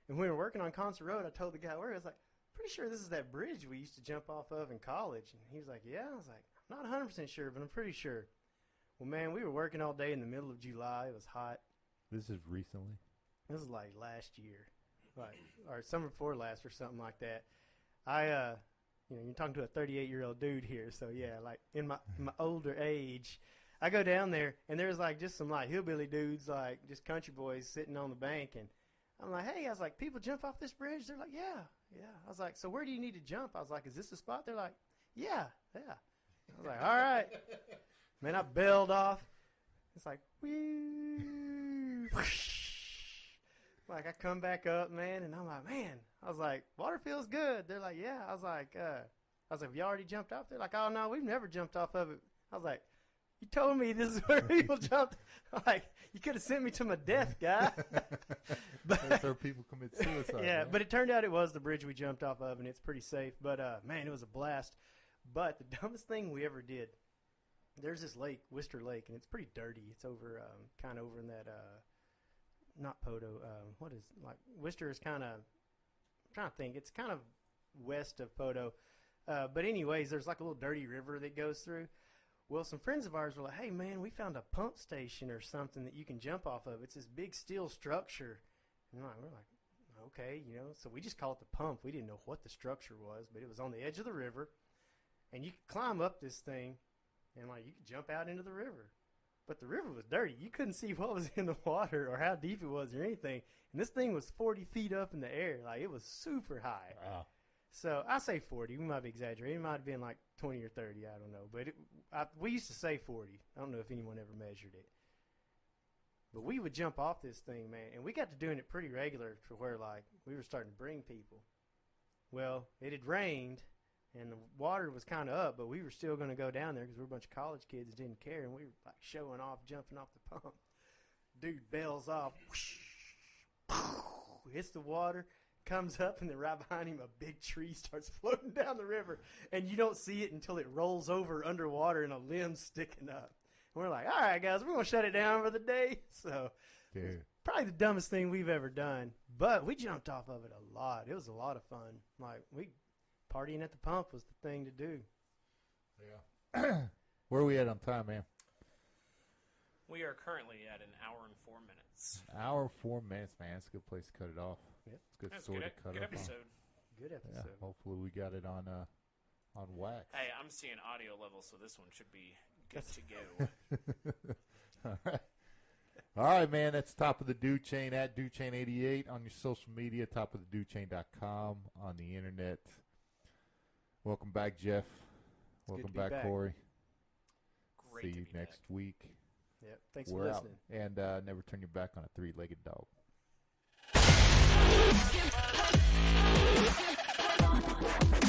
and we were working on Concert Road. I told the guy where I was like, pretty sure this is that bridge we used to jump off of in college, and he was like, yeah. I was like, not 100 percent sure, but I'm pretty sure. Well, man, we were working all day in the middle of July. It was hot. This is recently. This is like last year, like or summer before last, or something like that. I, uh, you know, you're talking to a 38 year old dude here, so yeah, like in my my older age, I go down there and there's like just some like hillbilly dudes, like just country boys sitting on the bank, and I'm like, hey, I was like, people jump off this bridge? They're like, yeah, yeah. I was like, so where do you need to jump? I was like, is this the spot? They're like, yeah, yeah. I was like, all right, man, I bailed off. It's like, whoo, like I come back up, man, and I'm like, man, I was like, water feels good. They're like, yeah. I was like, uh, I was like, you already jumped off? They're like, oh no, we've never jumped off of it. I was like, you told me this is where people jumped. Like, you could have sent me to my death, guy. That's where people commit suicide. yeah, but it turned out it was the bridge we jumped off of, and it's pretty safe. But uh, man, it was a blast. But the dumbest thing we ever did, there's this lake, Wister Lake, and it's pretty dirty. It's over, um, kind of over in that, uh, not Poteau. Um, what is like Wister is kind of, trying to think. It's kind of west of Poteau. Uh, but anyways, there's like a little dirty river that goes through. Well, some friends of ours were like, "Hey, man, we found a pump station or something that you can jump off of. It's this big steel structure." And like, we're like, "Okay, you know." So we just call it the pump. We didn't know what the structure was, but it was on the edge of the river, and you could climb up this thing, and like you could jump out into the river. But the river was dirty. You couldn't see what was in the water or how deep it was or anything. And this thing was 40 feet up in the air. Like it was super high. Wow. So I say 40. We might be exaggerating. It might have been like 20 or 30. I don't know. But it, I, we used to say 40. I don't know if anyone ever measured it. But we would jump off this thing, man, and we got to doing it pretty regular to where like we were starting to bring people. Well, it had rained, and the water was kind of up, but we were still going to go down there because we were a bunch of college kids that didn't care, and we were like showing off, jumping off the pump. Dude bails off, hits the water, comes up, and then right behind him, a big tree starts floating down the river, and you don't see it until it rolls over underwater and a limb sticking up. And we're like, all right, guys, we're gonna shut it down for the day. So Dude. probably the dumbest thing we've ever done, but we jumped off of it a lot. It was a lot of fun. Like we partying at the pump was the thing to do. Yeah. Where are we at on time, man? We are currently at an hour and four minutes. Hour four minutes, man. It's a good place to cut it off. Yep. It's a good That's a story good, to cut good off on. episode. Good Yeah. episode. Hopefully we got it on uh on wax. Hey, I'm seeing audio level, so this one should be good to go. All right. All right, man. That's top of the do chain at do chain 88 on your social media, top of the do chain.com on the internet. Welcome back, Jeff. good Welcome back, back. Corey. Great See to you be next back. week. Yep. Thanks We're for out. listening. And uh, never turn your back on a three legged dog. Thank you.